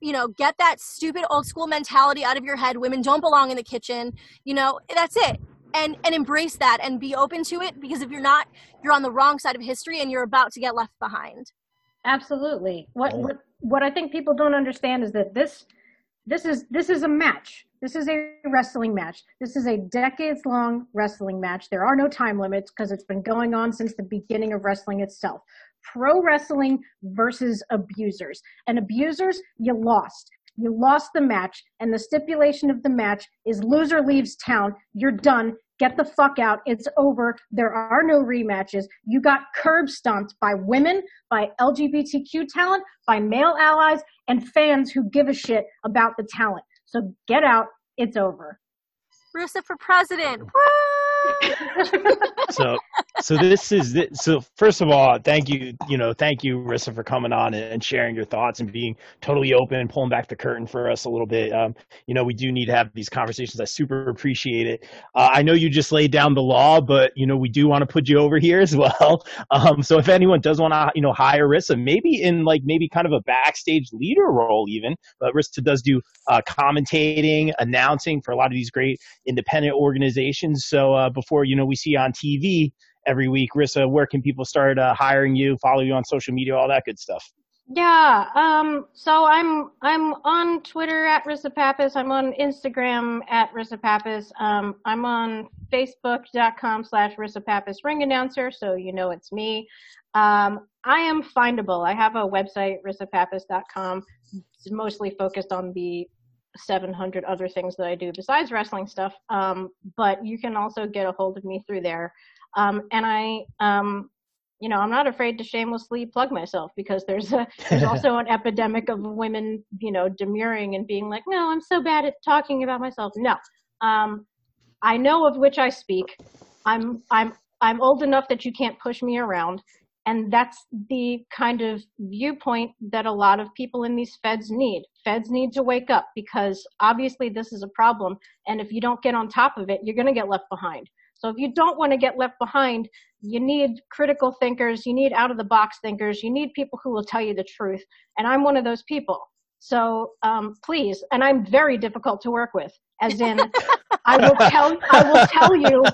you know, get that stupid old school mentality out of your head. Women don't belong in the kitchen. You know, that's it. And and embrace that and be open to it because if you're not, you're on the wrong side of history and you're about to get left behind. Absolutely. What what what I think people don't understand is that this this is this is a match. This is a wrestling match. This is a decades long wrestling match. There are no time limits because it's been going on since the beginning of wrestling itself. Pro wrestling versus abusers. And abusers, you lost. You lost the match, and the stipulation of the match is loser leaves town. You're done. Get the fuck out. It's over. There are no rematches. You got curb stomped by women, by LGBTQ talent, by male allies, and fans who give a shit about the talent. So get out. It's over. Risa for president. so so this is so first of all thank you you know thank you Risa for coming on and sharing your thoughts and being totally open and pulling back the curtain for us a little bit. Um, you know we do need to have these conversations. I super appreciate it. Uh, i know you just laid down the law but you know we do want to put you over here as well. Um, so if anyone does want to you know hire Risa maybe in like maybe kind of a backstage leader role even but Risa does do uh, commentating announcing for a lot of these great independent organizations. So uh, before you know we see on TV every week. Risa, where can people start uh, hiring you, follow you on social media, all that good stuff? Yeah, um, so I'm I'm on Twitter at Risa Pappas. I'm on Instagram at Risa Pappas. Um, I'm on Facebook.com slash Risa Pappas ring announcer, so you know it's me. Um, I am findable. I have a website, risapappas.com. It's mostly focused on the 700 other things that I do besides wrestling stuff. Um, but you can also get a hold of me through there. Um, and I, um, you know, I'm not afraid to shamelessly plug myself because there's a there's also an epidemic of women, you know, demurring and being like, no, I'm so bad at talking about myself. No, um, I know of which I speak. I'm I'm I'm old enough that you can't push me around. And that's the kind of viewpoint that a lot of people in these feds need. Feds need to wake up because obviously this is a problem. And if you don't get on top of it, you're going to get left behind. So if you don't want to get left behind, you need critical thinkers, you need out of the box thinkers, you need people who will tell you the truth. And I'm one of those people. So um, please, and I'm very difficult to work with, as in I will tell I will tell you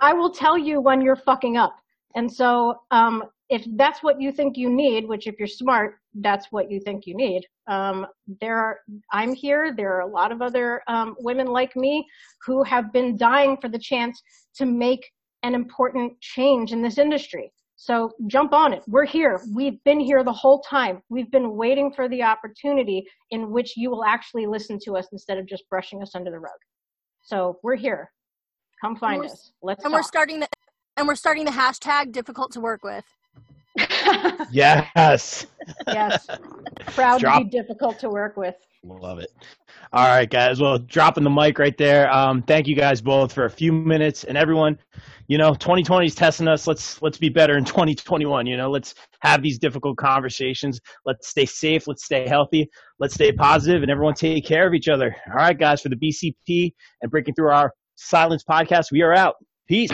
I will tell you when you're fucking up. And so, um, if that's what you think you need, which if you're smart, that's what you think you need. Um, there are, I'm here. There are a lot of other um, women like me who have been dying for the chance to make an important change in this industry. So jump on it. We're here. We've been here the whole time. We've been waiting for the opportunity in which you will actually listen to us instead of just brushing us under the rug. So we're here. Come find us. Let's and talk. we're starting the and we're starting the hashtag difficult to work with. yes. yes. Proud Drop. to be difficult to work with. Love it. All right, guys. Well, dropping the mic right there. Um, thank you guys both for a few minutes, and everyone. You know, 2020 is testing us. Let's let's be better in 2021. You know, let's have these difficult conversations. Let's stay safe. Let's stay healthy. Let's stay positive, and everyone take care of each other. All right, guys. For the BCP and breaking through our silence podcast, we are out. Peace.